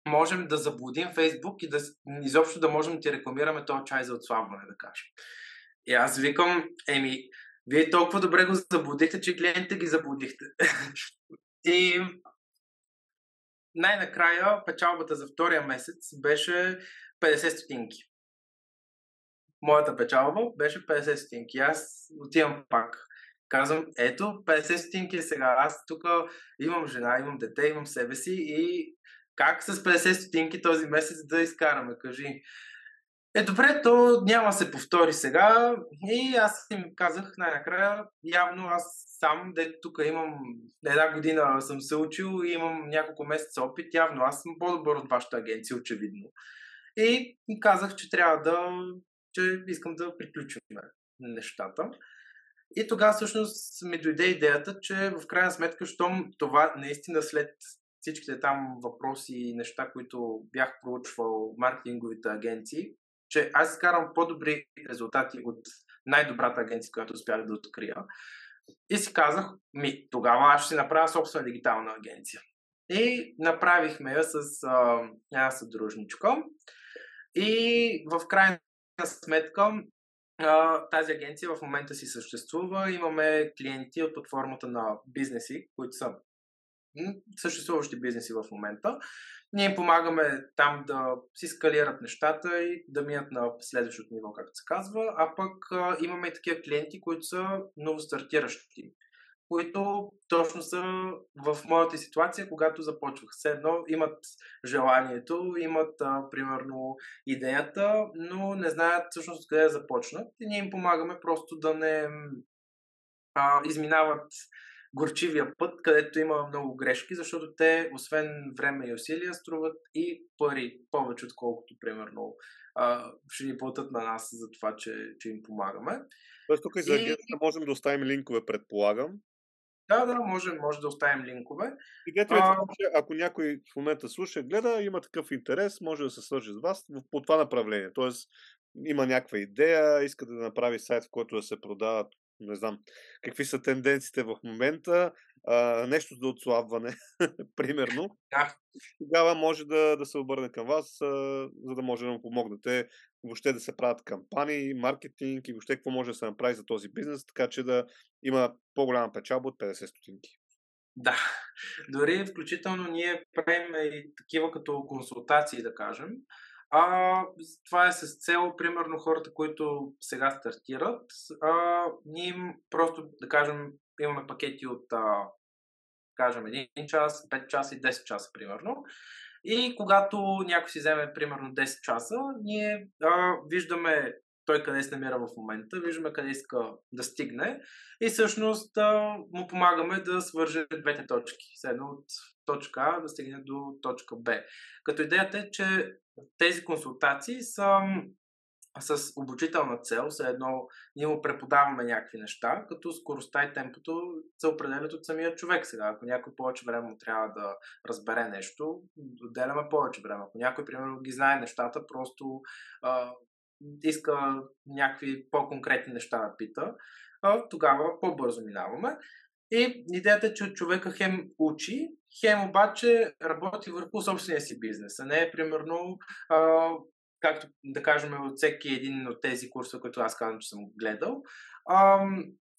можем да заблудим Фейсбук и да изобщо да можем да ти рекламираме този чай за отслабване, да кажем. И аз викам, еми, вие толкова добре го заблудихте, че клиентите ги заблудихте. и най-накрая печалбата за втория месец беше 50 стотинки. Моята печалба беше 50 стотинки. Аз отивам пак. Казвам, ето, 50 стотинки е сега. Аз тук имам жена, имам дете, имам себе си и как с 50 стотинки този месец да изкараме? Кажи. Е, добре, то няма се повтори сега. И аз им казах най-накрая, явно аз сам, де тук имам една година съм се учил и имам няколко месеца опит, явно аз съм по-добър от вашата агенция, очевидно. И казах, че трябва да, че искам да приключим нещата. И тогава всъщност ми дойде идеята, че в крайна сметка, щом това наистина след всичките там въпроси и неща, които бях проучвал маркетинговите агенции, че аз изкарам по-добри резултати от най-добрата агенция, която успях да открия. И си казах, ми, тогава аз ще направя собствена дигитална агенция. И направихме я с а, една съдружничка. И в крайна сметка а, тази агенция в момента си съществува. Имаме клиенти от платформата на бизнеси, които са съществуващи бизнеси в момента. Ние им помагаме там да си скалират нещата и да минат на следващото ниво, както се казва, а пък а, имаме и такива клиенти, които са ново стартиращи, които точно са в моята ситуация, когато започвах. Все едно имат желанието, имат а, примерно идеята, но не знаят всъщност къде да започнат и ние им помагаме просто да не а, изминават горчивия път, където има много грешки, защото те, освен време и усилия, струват и пари, повече отколкото, примерно, а, ще ни платят на нас за това, че, че им помагаме. Тоест тук и за агенцията можем да оставим линкове, предполагам. Да, да, може, може да оставим линкове. И гледайте, а... ако някой в момента слуша, гледа, има такъв интерес, може да се свържи с вас по това направление. Тоест, има някаква идея, иска да направи сайт, в който да се продават не знам какви са тенденциите в момента, а, нещо за отслабване, примерно, да. тогава може да, да се обърне към вас, а, за да може да му помогнете въобще да се правят кампании, маркетинг и въобще какво може да се направи за този бизнес, така че да има по-голяма печалба от 50 стотинки. Да, дори включително ние правим и такива като консултации, да кажем. А, това е с цел, примерно, хората, които сега стартират. А, ние им просто, да кажем, имаме пакети от, а, кажем, 1 час, 5 часа и 10 часа, примерно. И когато някой си вземе, примерно, 10 часа, ние а, виждаме той къде се намира в момента, виждаме къде иска да стигне и всъщност а, му помагаме да свърже двете точки. Седно от точка А да стигне до точка Б. Като идеята е, че тези консултации са с обучителна цел, все едно ние му преподаваме някакви неща, като скоростта и темпото се определят от самия човек сега. Ако някой повече време му трябва да разбере нещо, отделяме повече време. Ако някой, примерно, ги знае нещата, просто а, иска някакви по-конкретни неща да пита, а, тогава по-бързо минаваме. И идеята е, че човека хем учи, хем обаче работи върху собствения си бизнес, а не е примерно а, както да кажем от всеки един от тези курсове, които аз казвам, че съм гледал, а,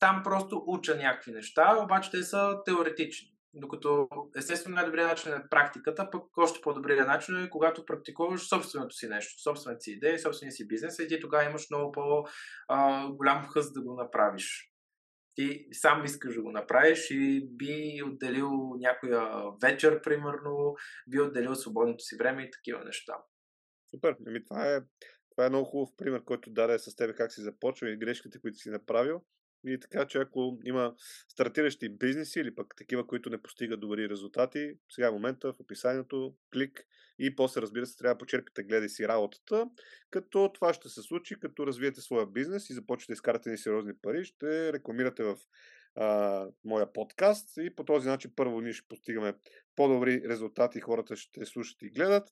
там просто уча някакви неща, обаче те са теоретични. Докато естествено най-добрият начин е практиката, пък още по-добрият начин е когато практикуваш собственото си нещо, собствената си идея, собствения си бизнес и ти тогава имаш много по-голям хъст да го направиш. Ти сам искаш да го направиш и би отделил някоя вечер, примерно, би отделил свободното си време и такива неща. Супер. Еми, това, е, това е много хубав пример, който даде с тебе как си започва и грешките, които си направил. И така, че ако има стартиращи бизнеси или пък такива, които не постигат добри резултати, сега е момента в описанието, клик и после разбира се трябва да почерпите гледай си работата, като това ще се случи, като развиете своя бизнес и започнете да изкарате ни сериозни пари, ще рекламирате в а, моя подкаст и по този начин първо ние ще постигаме по-добри резултати, хората ще слушат и гледат,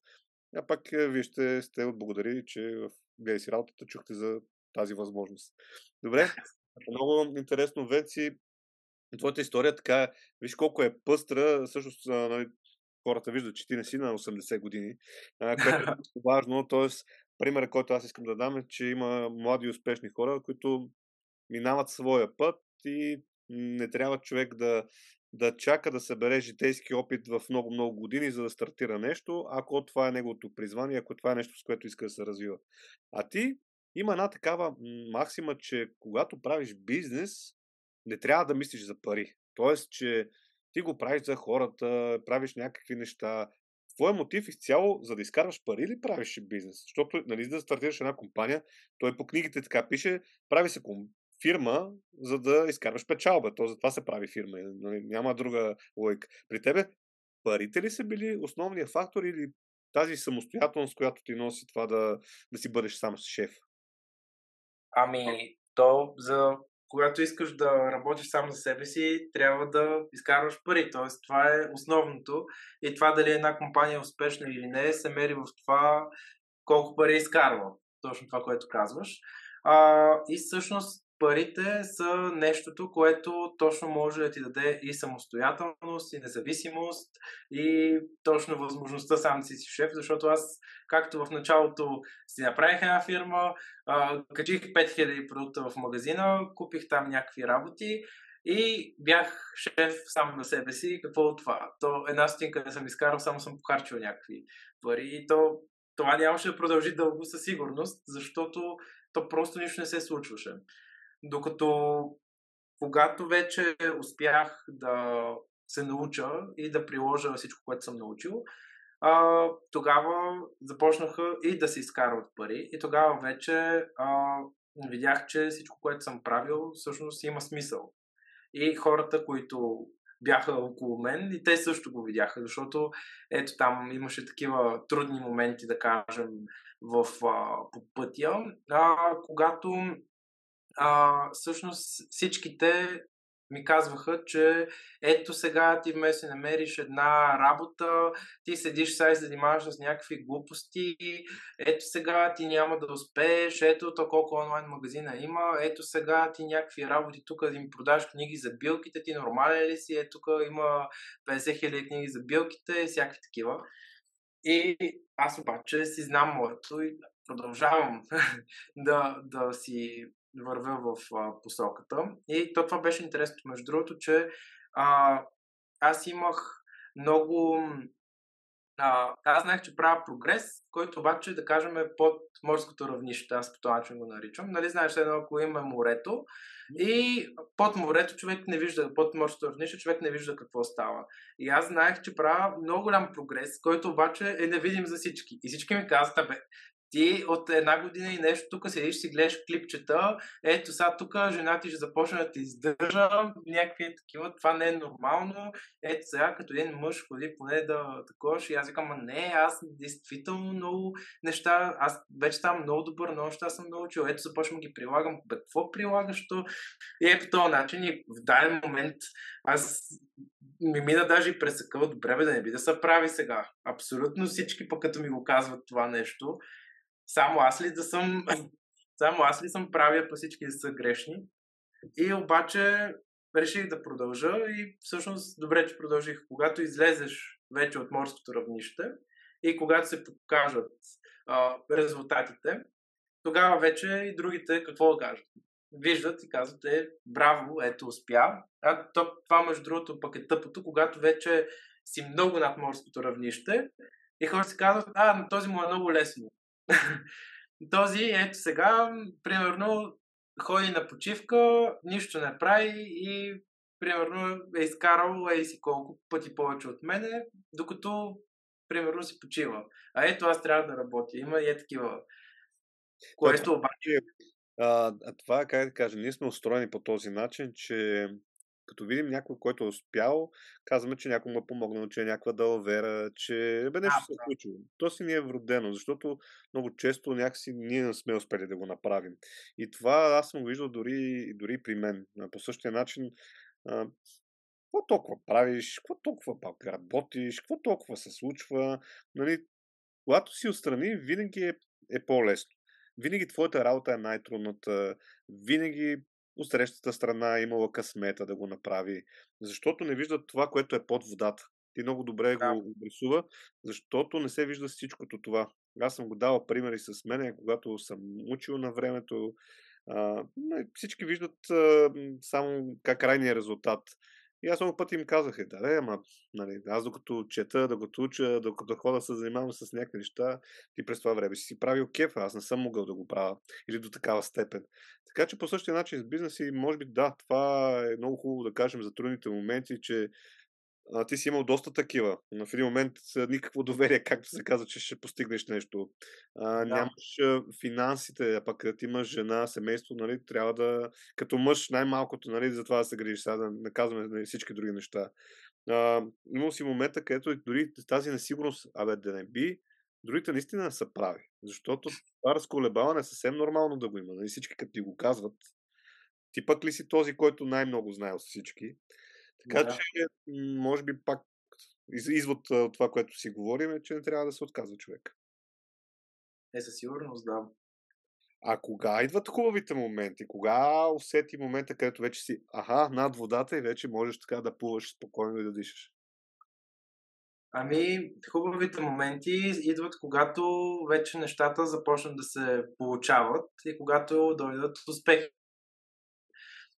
а пак вие ще сте отблагодарили, че в гледай си работата чухте за тази възможност. Добре, много интересно, Венци. Твоята история така, виж колко е пъстра, всъщност нали, хората виждат, че ти не си на 80 години, което е важно. Тоест, примерът, който аз искам да дам е, че има млади и успешни хора, които минават своя път и не трябва човек да, да чака да събере житейски опит в много-много години, за да стартира нещо, ако това е неговото призвание, ако това е нещо, с което иска да се развива. А ти има една такава максима, че когато правиш бизнес, не трябва да мислиш за пари. Тоест, че ти го правиш за хората, правиш някакви неща. Твоя мотив изцяло, за да изкарваш пари или правиш бизнес? Защото, нали, за да стартираш една компания, той по книгите така пише, прави се фирма, за да изкарваш печалба. То за това се прави фирма. Нали, няма друга логика. При тебе парите ли са били основния фактор или тази самостоятелност, която ти носи това да, да си бъдеш сам шеф? Ами, то за когато искаш да работиш само за себе си, трябва да изкарваш пари. Тоест, това е основното. И това дали една компания е успешна или не, се мери в това колко пари изкарва. Точно това, което казваш. А, и всъщност парите са нещото, което точно може да ти даде и самостоятелност, и независимост, и точно възможността сам да си шеф, защото аз, както в началото си направих една фирма, качих 5000 продукта в магазина, купих там някакви работи и бях шеф сам на себе си. Какво от това? То една стотинка не съм изкарал, само съм похарчил някакви пари и то това нямаше да продължи дълго със сигурност, защото то просто нищо не се случваше. Докато когато вече успях да се науча и да приложа всичко, което съм научил, а, тогава започнаха и да се изкарват пари. И тогава вече а, видях, че всичко, което съм правил, всъщност има смисъл. И хората, които бяха около мен, и те също го видяха, защото ето там имаше такива трудни моменти, да кажем, в, а, по пътя, а, когато а, всъщност всичките ми казваха, че ето сега ти вместо намериш една работа, ти седиш сега и се занимаваш с някакви глупости, ето сега ти няма да успееш, ето то колко онлайн магазина има, ето сега ти някакви работи тук да им продаш книги за билките, ти нормален ли си, ето тук има 50 хиляди книги за билките и всякакви такива. И аз обаче си знам моето и продължавам да, да си вървя в а, посоката. И то това беше интересното, между другото, че а, аз имах много... А, аз знаех, че правя прогрес, който обаче, да кажем, е под морското равнище. Аз по този начин го наричам. Нали, знаеш, едно, ако има морето и под морето човек не вижда, под морското равнище човек не вижда какво става. И аз знаех, че правя много голям прогрес, който обаче е невидим за всички. И всички ми казват, бе, ти от една година и нещо тук седиш си гледаш клипчета, ето сега тук жена ти ще започне да те издържа, някакви такива, това не е нормално, ето сега като един мъж ходи поне да такова, и аз викам, не, аз действително много неща, аз вече ставам много добър, много неща съм научил, ето започвам ги прилагам, бе, какво прилагаш то? И е по този начин и в даден момент аз ми мина даже и пресъкъва, добре бе да не би да се прави сега. Абсолютно всички пък като ми го казват това нещо, само аз ли да съм, само аз ли съм правя, по всички са грешни. И обаче реших да продължа и всъщност добре, че продължих. Когато излезеш вече от морското равнище и когато се покажат а, резултатите, тогава вече и другите какво да кажат. Виждат и казват, е, браво, ето успя. А то, това между другото пък е тъпото, когато вече си много над морското равнище и хората си казват, а, на този му е много лесно. Този, ето сега, примерно, ходи на почивка, нищо не прави и примерно е изкарал ей си колко пъти повече от мене, докато примерно си почива. А ето аз трябва да работя. Има и е такива. Което обаче... А, а това, как да кажа, ние сме устроени по този начин, че като видим някой, който е успял, казваме, че някой му е помогнал, че е някаква далавера, че бе нещо се е случило. То си ни е вродено, защото много често някакси ние не сме успели да го направим. И това аз съм го виждал дори, дори при мен. По същия начин, а, какво толкова правиш, какво толкова пак работиш, какво толкова се случва. Нали, когато си отстрани, винаги е, е по-лесно. Винаги твоята работа е най-трудната. Винаги от срещата страна е имала късмета да го направи, защото не виждат това, което е под водата. Ти много добре да. го обрисува, защото не се вижда всичкото това. Аз съм го давал примери с мен, когато съм учил на времето. А, всички виждат а, само как крайният резултат. И аз много пъти им казах, е, да, ама, нали, аз докато чета, докато уча, докато хода се занимавам с някакви неща, ти през това време си си правил кефа, аз не съм могъл да го правя или до такава степен. Така че по същия начин с бизнеси, може би да, това е много хубаво да кажем за трудните моменти, че а, ти си имал доста такива, в един момент никакво доверие, както се казва, че ще постигнеш нещо. А, да. Нямаш а, финансите, а пък като имаш жена, семейство, нали, трябва да, като мъж най-малкото, нали, за това да се грижиш, сега да наказваме нали, всички други неща. А, имал си момента, където дори тази несигурност, абе да не би, другите наистина са прави. Защото това разколебаване е съвсем нормално да го има. Нали, всички като ти го казват, ти пък ли си този, който най-много знае от всички? Така да. че, може би пак извод от това, което си говорим е, че не трябва да се отказва човек. Е, със сигурност, да. А кога идват хубавите моменти? Кога усети момента, където вече си, аха, над водата и вече можеш така да плуваш спокойно и да дишаш? Ами, хубавите моменти идват, когато вече нещата започнат да се получават и когато дойдат успехи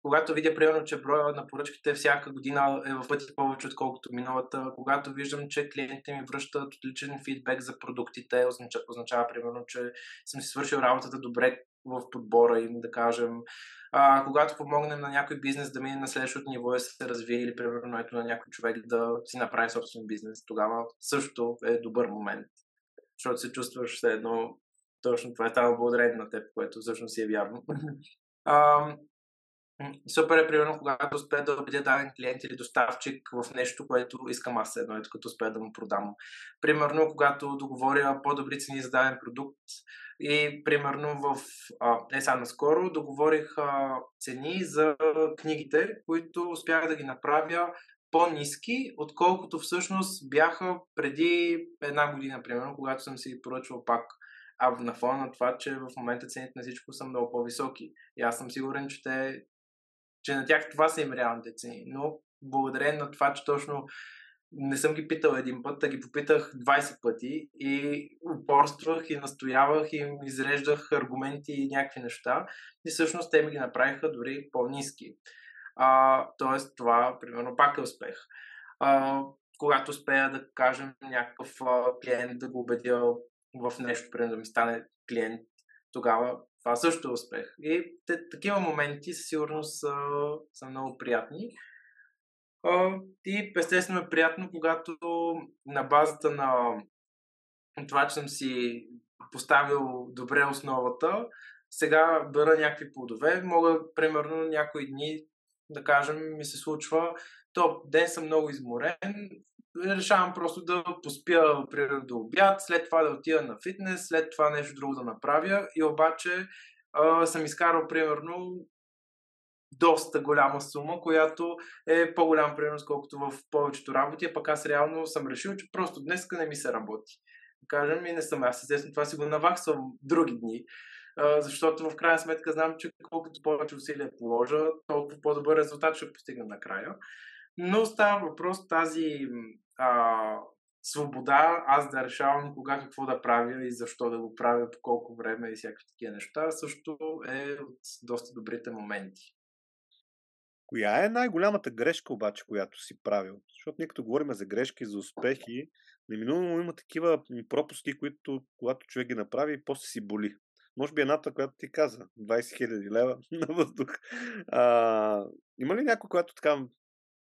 когато видя, примерно, че броя на поръчките всяка година е в пъти повече, отколкото миналата, когато виждам, че клиентите ми връщат отличен фидбек за продуктите, означава, означава примерно, че съм си свършил работата добре в подбора им, да кажем. А, когато помогнем на някой бизнес да мине на следващото ниво и се развие или примерно ето на някой човек да си направи собствен бизнес, тогава също е добър момент. Защото се чувстваш все едно точно това е става благодарение на теб, което всъщност си е вярно. А, Супер е, примерно, когато успея да убедя даден клиент или доставчик в нещо, което искам аз едно, ето като успея да му продам. Примерно, когато договоря по-добри цени за даден продукт и, примерно, в... Не сега наскоро, договорих а, цени за книгите, които успях да ги направя по-низки, отколкото всъщност бяха преди една година, примерно, когато съм си поръчвал пак а на фона на това, че в момента цените на всичко са много по-високи. И аз съм сигурен, че те че на тях това са им реалните цени. Но благодарение на това, че точно не съм ги питал един път, а ги попитах 20 пъти и упорствах и настоявах и им изреждах аргументи и някакви неща. И всъщност те ми ги направиха дори по-низки. А, тоест това, примерно, пак е успех. А, когато успея да кажем някакъв клиент да го убедя в нещо, примерно да ми стане клиент, тогава това също е успех. И те, такива моменти със сигурност са, са много приятни. И естествено е приятно, когато на базата на това, че съм си поставил добре основата, сега бера някакви плодове. Мога, примерно, някои дни, да кажем, ми се случва, то ден съм много изморен, решавам просто да поспя примерно до обяд, след това да отида на фитнес, след това нещо друго да направя и обаче а, съм изкарал примерно доста голяма сума, която е по-голям примерно, колкото в повечето работи, а пък аз реално съм решил, че просто днес не ми се работи. Кажем и не съм аз. Естествено, това си го наваксвам други дни, защото в крайна сметка знам, че колкото повече усилия положа, толкова по-добър резултат ще постигна накрая. Но става въпрос тази а, свобода, аз да решавам кога какво да правя и защо да го правя, по колко време и всякакви такива неща, също е от доста добрите моменти. Коя е най-голямата грешка обаче, която си правил? Защото ние като говорим за грешки, за успехи, неминуемо има такива пропуски, които когато човек ги направи, после си боли. Може би едната, която ти каза, 20 000 лева на въздух. А, има ли някой, която така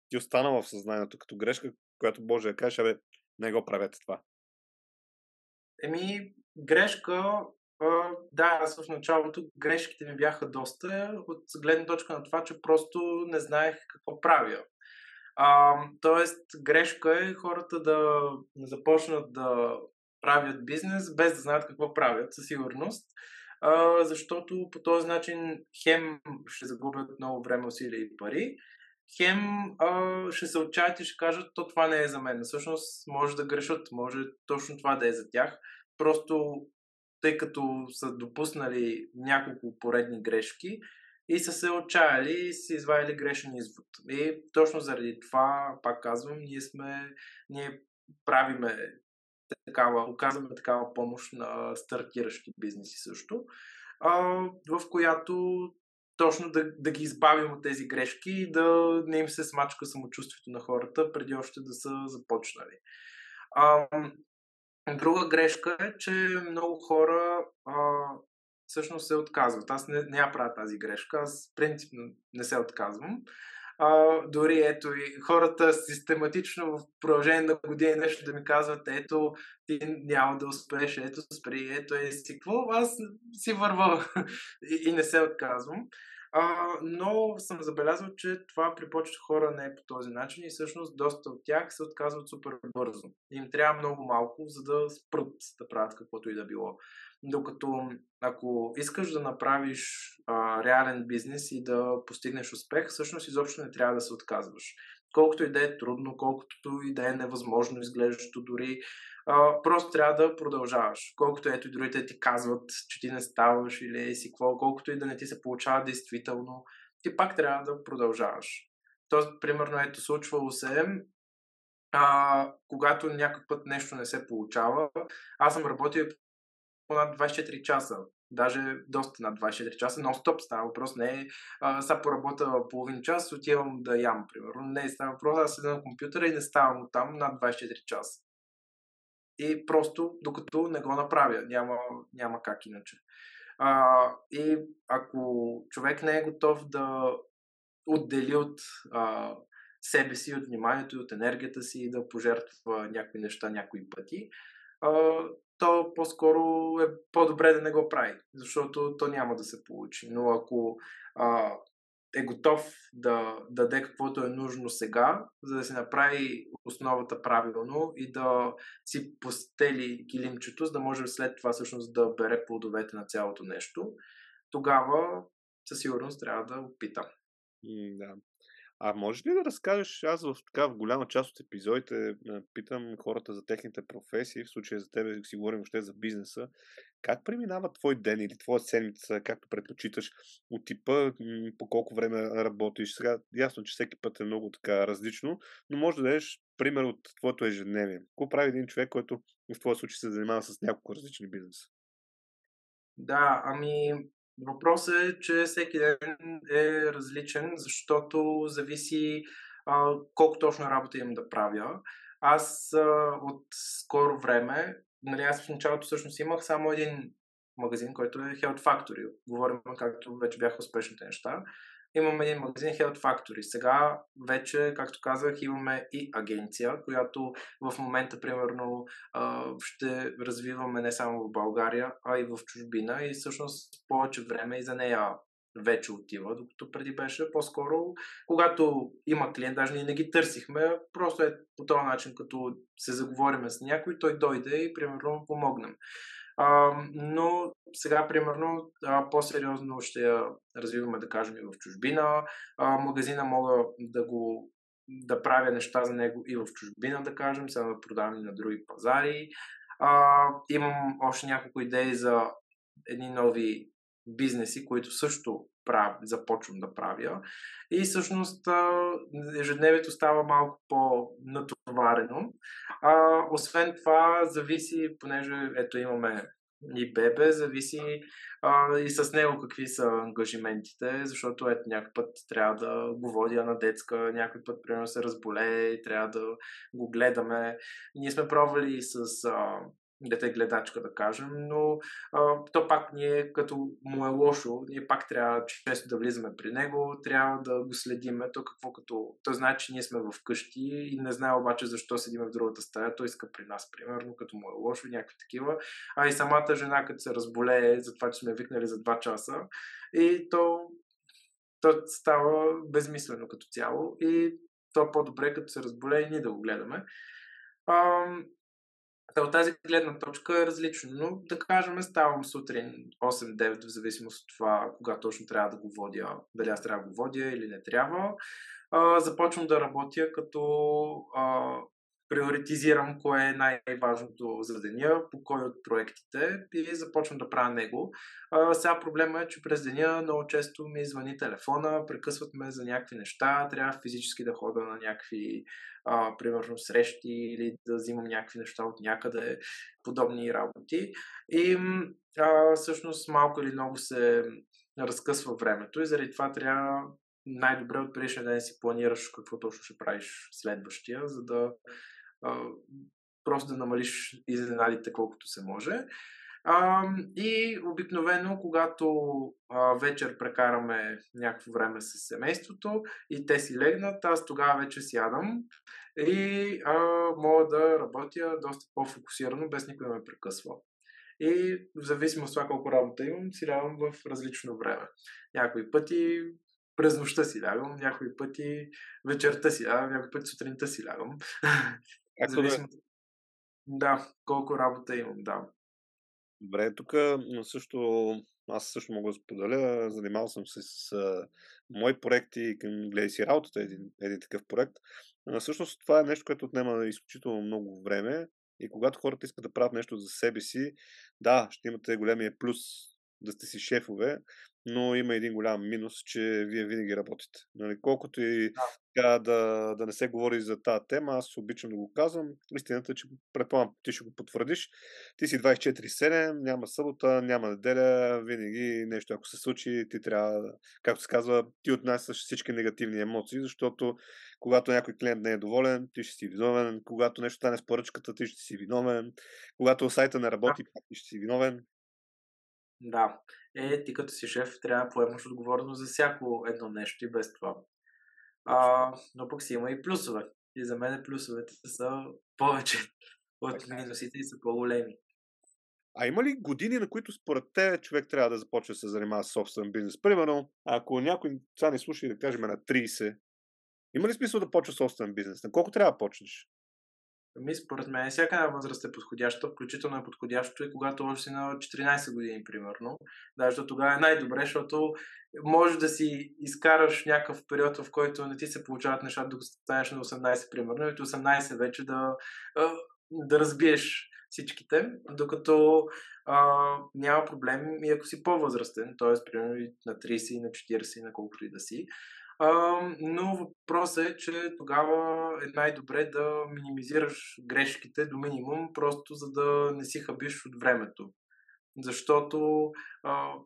ти останала в съзнанието като грешка, която може да кажеш, абе, не го правете това? Еми, грешка, да, аз в началото грешките ми бяха доста от гледна точка на това, че просто не знаех какво правя. А, тоест, грешка е хората да започнат да правят бизнес без да знаят какво правят, със сигурност. А, защото по този начин хем ще загубят много време, усилия и пари, хем а, ще се отчаят и ще кажат, то това не е за мен. Всъщност може да грешат, може точно това да е за тях. Просто тъй като са допуснали няколко поредни грешки и са се отчаяли и са извадили грешен извод. И точно заради това, пак казвам, ние сме, ние правиме такава, оказваме такава помощ на стартиращи бизнеси също, а, в която точно да, да ги избавим от тези грешки и да не им се смачка самочувствието на хората преди още да са започнали. А, друга грешка е, че много хора а, всъщност се отказват. Аз не, не я правя тази грешка, аз принципно не се отказвам. А, дори ето и хората систематично в продължение на години нещо да ми казват, ето ти няма да успееш, ето спри, ето е си какво, аз си вървам и, и не се отказвам. А, но съм забелязал, че това при повечето хора не е по този начин и всъщност доста от тях се отказват супер бързо. Им трябва много малко, за да спрат да правят каквото и да било. Докато ако искаш да направиш а, реален бизнес и да постигнеш успех, всъщност изобщо не трябва да се отказваш. Колкото и да е трудно, колкото и да е невъзможно изглеждащо дори, а, просто трябва да продължаваш. Колкото ето и другите ти казват, че ти не ставаш или си какво, колкото и да не ти се получава действително, ти пак трябва да продължаваш. Тоест, примерно, ето случвало се, а, когато някакъв път нещо не се получава, аз съм работил над 24 часа. Даже доста над 24 часа, но стоп става въпрос. Не е сега поработа половин час, отивам да ям, примерно. Не става въпрос, аз седя на компютъра и не ставам от там над 24 часа. И просто докато не го направя, няма, няма как иначе. А, и ако човек не е готов да отдели от а, себе си, от вниманието и от енергията си да пожертва някои неща някои пъти, а, то по-скоро е по-добре да не го прави, защото то няма да се получи. Но ако а, е готов да даде каквото е нужно сега, за да си направи основата правилно и да си постели килимчето, за да може след това всъщност да бере плодовете на цялото нещо, тогава със сигурност трябва да опитам. Да. А може ли да разкажеш, аз в така в голяма част от епизодите питам хората за техните професии, в случая за тебе си говорим още за бизнеса, как преминава твой ден или твоя седмица, както предпочиташ, от типа, по колко време работиш? Сега, ясно, че всеки път е много така различно, но може да дадеш пример от твоето ежедневие. Какво прави един човек, който в твоя случай се занимава с няколко различни бизнеса? Да, ами Въпросът е, че всеки ден е различен, защото зависи а, колко точно работа имам да правя. Аз а, от скоро време, нали, аз в началото всъщност имах само един магазин, който е Health Factory. Говорим както вече бяха успешните неща имаме един магазин Health Factory. Сега вече, както казах, имаме и агенция, която в момента, примерно, ще развиваме не само в България, а и в чужбина и всъщност повече време и за нея вече отива, докато преди беше по-скоро, когато има клиент, даже ние не ги търсихме, просто е по този начин, като се заговориме с някой, той дойде и примерно помогнем. А, но сега, примерно, а, по-сериозно ще я развиваме, да кажем, и в чужбина. А, магазина мога да го да правя неща за него и в чужбина, да кажем, сега да продавам и на други пазари. А, имам още няколко идеи за едни нови бизнеси, които също прав, започвам да правя. И всъщност ежедневието става малко по-натоварено. А, освен това, зависи, понеже ето имаме и бебе, зависи а, и с него какви са ангажиментите, защото ето някой път трябва да го водя на детска, някой път примерно се разболее и трябва да го гледаме. Ние сме пробвали с а, дете гледачка, да кажем, но а, то пак ние, като му е лошо, ние пак трябва често да влизаме при него, трябва да го следиме, то какво като... Той знае, че ние сме в къщи и не знае обаче защо седиме в другата стая, той иска при нас, примерно, като му е лошо, някакви такива. А и самата жена, като се разболее за това, че сме викнали за 2 часа, и то, то става безмислено като цяло и то е по-добре, като се разболее и ние да го гледаме. Та от тази гледна точка е различно, но да кажем, ставам сутрин 8-9, в зависимост от това кога точно трябва да го водя, дали аз трябва да го водя или не трябва. А, започвам да работя като а, приоритизирам кое е най-важното за деня, по кой от проектите и започвам да правя него. А, сега проблема е, че през деня много често ми звъни телефона, прекъсват ме за някакви неща, трябва физически да хода на някакви, а, примерно, срещи или да взимам някакви неща от някъде, подобни работи. И а, всъщност малко или много се разкъсва времето и заради това трябва най-добре от предишния ден си планираш какво точно ще правиш следващия, за да а, просто да намалиш изненадите колкото се може. А, и обикновено, когато а, вечер прекараме някакво време с семейството и те си легнат, аз тогава вече сядам и а, мога да работя доста по-фокусирано, без никой да ме прекъсва. И в зависимост от това колко работа имам, си лягам в различно време. Някои пъти през нощта си лягам, някои пъти вечерта си лягам, някои пъти сутринта си лягам. Както Зависимо... да, колко работа имам, да. Добре, тук също аз също мога да споделя, занимавал съм се с мои проекти към Гледай си работата, един, един такъв проект. А, всъщност това е нещо, което отнема изключително много време и когато хората искат да правят нещо за себе си, да, ще имате големия плюс да сте си шефове, но има един голям минус, че вие винаги работите. Нали, колкото и да. да, да не се говори за тази тема, аз обичам да го казвам. Истината е, че предполагам, ти ще го потвърдиш. Ти си 24-7, няма събота, няма неделя, винаги нещо, ако се случи, ти трябва, както се казва, ти отнасяш всички негативни емоции, защото когато някой клиент не е доволен, ти ще си виновен. Когато нещо стане с поръчката, ти ще си виновен. Когато сайта не работи, ти ще си виновен. Да. Е, ти като си шеф трябва да поемаш отговорност за всяко едно нещо и без това. А, но пък си има и плюсове. И за мен плюсовете са повече от минусите и са по-големи. А има ли години, на които според те човек трябва да започне да се занимава с собствен бизнес? Примерно, ако някой сега не слуша и да кажем на 30, има ли смисъл да почва собствен бизнес? На колко трябва да почнеш? Ами, според мен, всяка възраст е подходяща, включително е подходящо и когато още си на 14 години, примерно. Даже тогава е най-добре, защото може да си изкараш някакъв период, в който не ти се получават нещата, докато станеш на 18, примерно, и от 18 вече да, да разбиеш всичките, докато а, няма проблем и ако си по-възрастен, т.е. примерно на 30 и на 40 и на колкото и да си. Но въпросът е, че тогава е най-добре да минимизираш грешките до минимум, просто за да не си хабиш от времето. Защото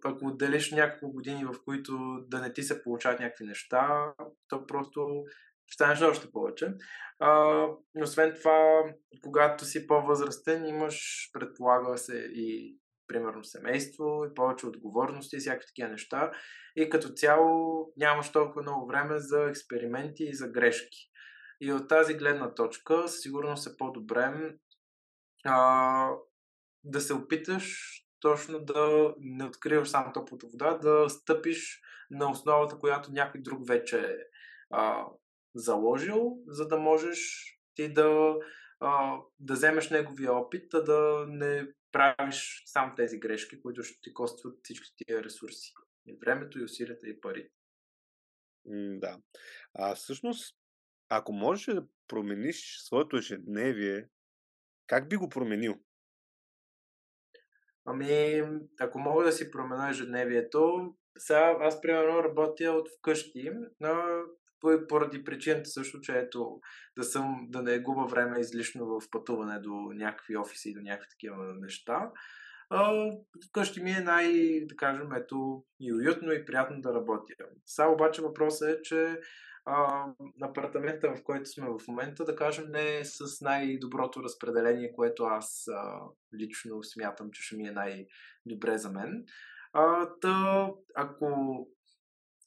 ако отделиш няколко години, в които да не ти се получават някакви неща, то просто станеш още повече. А, освен това, когато си по-възрастен, имаш, предполага се, и примерно семейство, и повече отговорности и всякакви такива неща. И като цяло нямаш толкова много време за експерименти и за грешки. И от тази гледна точка, сигурно се по-добре а, да се опиташ точно да не откриваш само топлата вода, да стъпиш на основата, която някой друг вече е а, заложил, за да можеш ти да, а, да вземеш неговия опит, а да не правиш сам тези грешки, които ще ти костват всички тия ресурси. И времето, и усилията, и парите. Да. А всъщност, ако можеш да промениш своето ежедневие, как би го променил? Ами, ако мога да си променя ежедневието, сега аз примерно работя от вкъщи, но поради причината също, че ето да съм, да не губа време излишно в пътуване до някакви офиси и до някакви такива неща. А, вкъщи ми е най, да кажем, ето и уютно и приятно да работя. Сега обаче въпросът е, че а, апартамента, в който сме в момента, да кажем, не е с най-доброто разпределение, което аз а, лично смятам, че ще ми е най-добре за мен. А, та, ако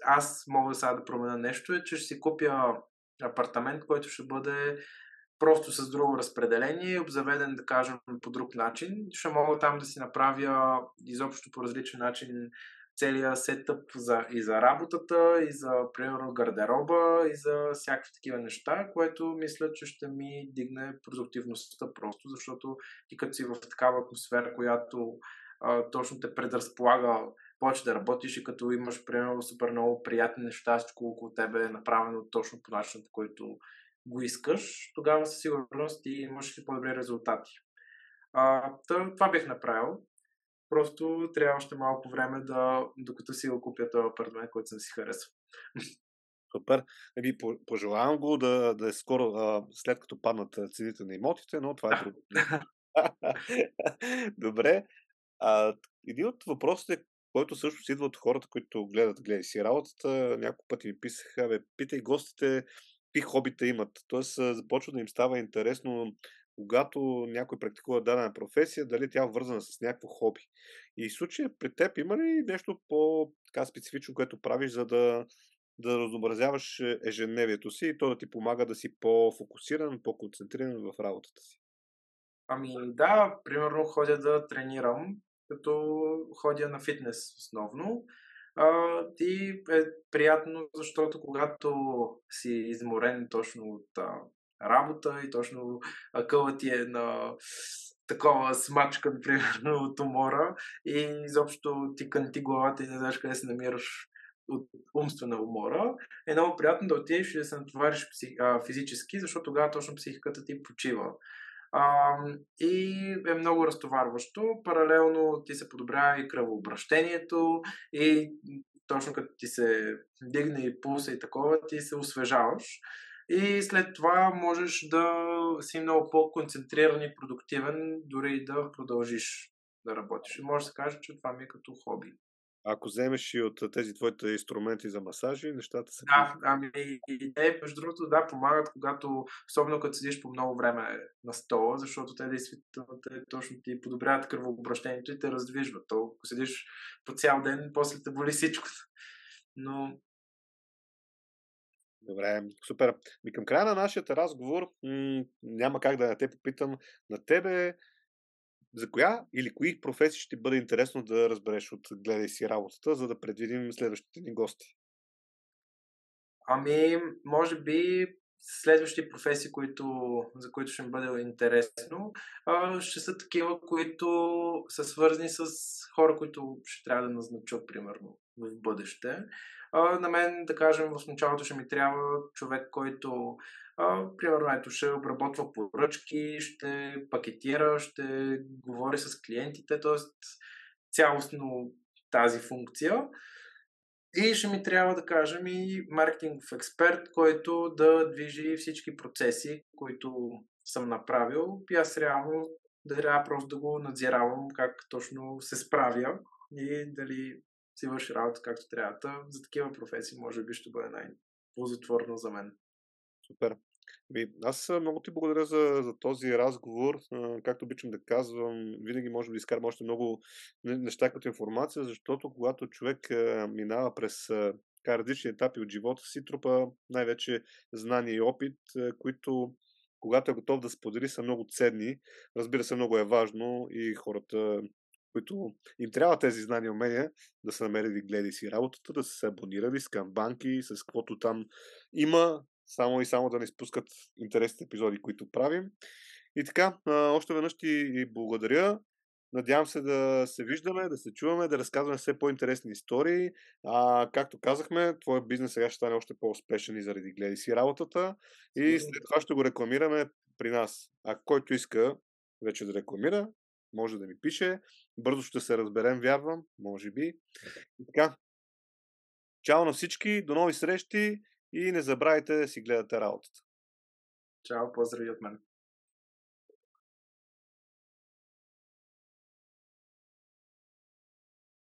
аз мога сега да променя нещо, е, че ще си купя апартамент, който ще бъде просто с друго разпределение, обзаведен, да кажем, по друг начин. Ще мога там да си направя изобщо по различен начин целият сетъп за, и за работата, и за, примерно, гардероба, и за всякакви такива неща, което мисля, че ще ми дигне продуктивността просто, защото ти като си в такава атмосфера, която а, точно те предразполага повече да работиш и като имаш, примерно, супер много приятни неща, всичко около тебе е направено точно по начина, по който го искаш, тогава със сигурност ти имаш и по-добри резултати. А, това бих направил. Просто трябва още малко време да, докато си го купя този апартамент, който съм си харесал. Супер. Ви пожелавам го да, да е скоро, а, след като паднат цените на имотите, но това е друго. Добре. А, един от въпросите, който също идва от хората, които гледат, гледай си работата, няколко пъти ми писаха, бе, питай гостите, какви хобита имат. Тоест, започва да им става интересно когато някой практикува дадена професия, дали тя е вързана с някакво хоби. И в случая при теб има ли нещо по-специфично, което правиш, за да, да разобразяваш ежедневието си и то да ти помага да си по-фокусиран, по-концентриран в работата си? Ами да, примерно ходя да тренирам, като ходя на фитнес основно. А, и е приятно, защото когато си изморен точно от а, работа и точно акъла ти е на такова смачка, примерно, от умора и изобщо ти канти главата и не знаеш къде се намираш от умствена умора, е много приятно да отидеш и да се натовариш физически, защото тогава точно психиката ти почива. А, и е много разтоварващо. Паралелно ти се подобрява и кръвообращението и точно като ти се дигне и пулса и такова, ти се освежаваш. И след това можеш да си много по-концентриран и продуктивен, дори и да продължиш да работиш. И може да се каже, че това ми е като хоби. Ако вземеш и от тези твоите инструменти за масажи, нещата са... Да, ами идеи, между другото, да, помагат, когато, особено като седиш по много време на стола, защото те действително те, точно ти подобряват кръвообращението и те раздвижват. То, ако седиш по цял ден, после те боли всичко. Но Добре, супер. Ми към края на нашия разговор м- няма как да не те попитам на тебе за коя или кои професии ще бъде интересно да разбереш от гледай си работата, за да предвидим следващите ни гости? Ами, може би следващи професии, които, за които ще ми бъде интересно, ще са такива, които са свързани с хора, които ще трябва да назнача, примерно, в бъдеще. На мен, да кажем, в началото ще ми трябва човек, който примерно, ето, ще обработва поръчки, ще пакетира, ще говори с клиентите, т.е. цялостно тази функция. И ще ми трябва да кажем и маркетингов експерт, който да движи всички процеси, които съм направил. И аз реално да трябва просто да го надзиравам как точно се справя и дали си върши работа както трябва. За такива професии може би ще бъде най-ползотворно за мен. Супер. Ми, аз много ти благодаря за, за този разговор. Както обичам да казвам, винаги можем да изкарам още много неща като информация, защото когато човек минава през различни етапи от живота си, трупа най-вече знания и опит, които когато е готов да сподели, са много ценни. Разбира се, много е важно и хората, които им трябва тези знания и умения, да са намерили гледай си работата, да са се абонирали с камбанки, с каквото там има, само и само да не изпускат интересните епизоди, които правим. И така, още веднъж ти благодаря. Надявам се да се виждаме, да се чуваме, да разказваме все по-интересни истории. А, както казахме, твой бизнес сега ще стане още по-успешен и заради гледай си работата. И след това ще го рекламираме при нас. А който иска вече да рекламира, може да ми пише. Бързо ще се разберем, вярвам, може би. И така. Чао на всички, до нови срещи и не забравяйте да си гледате работата. Чао, поздрави от мен.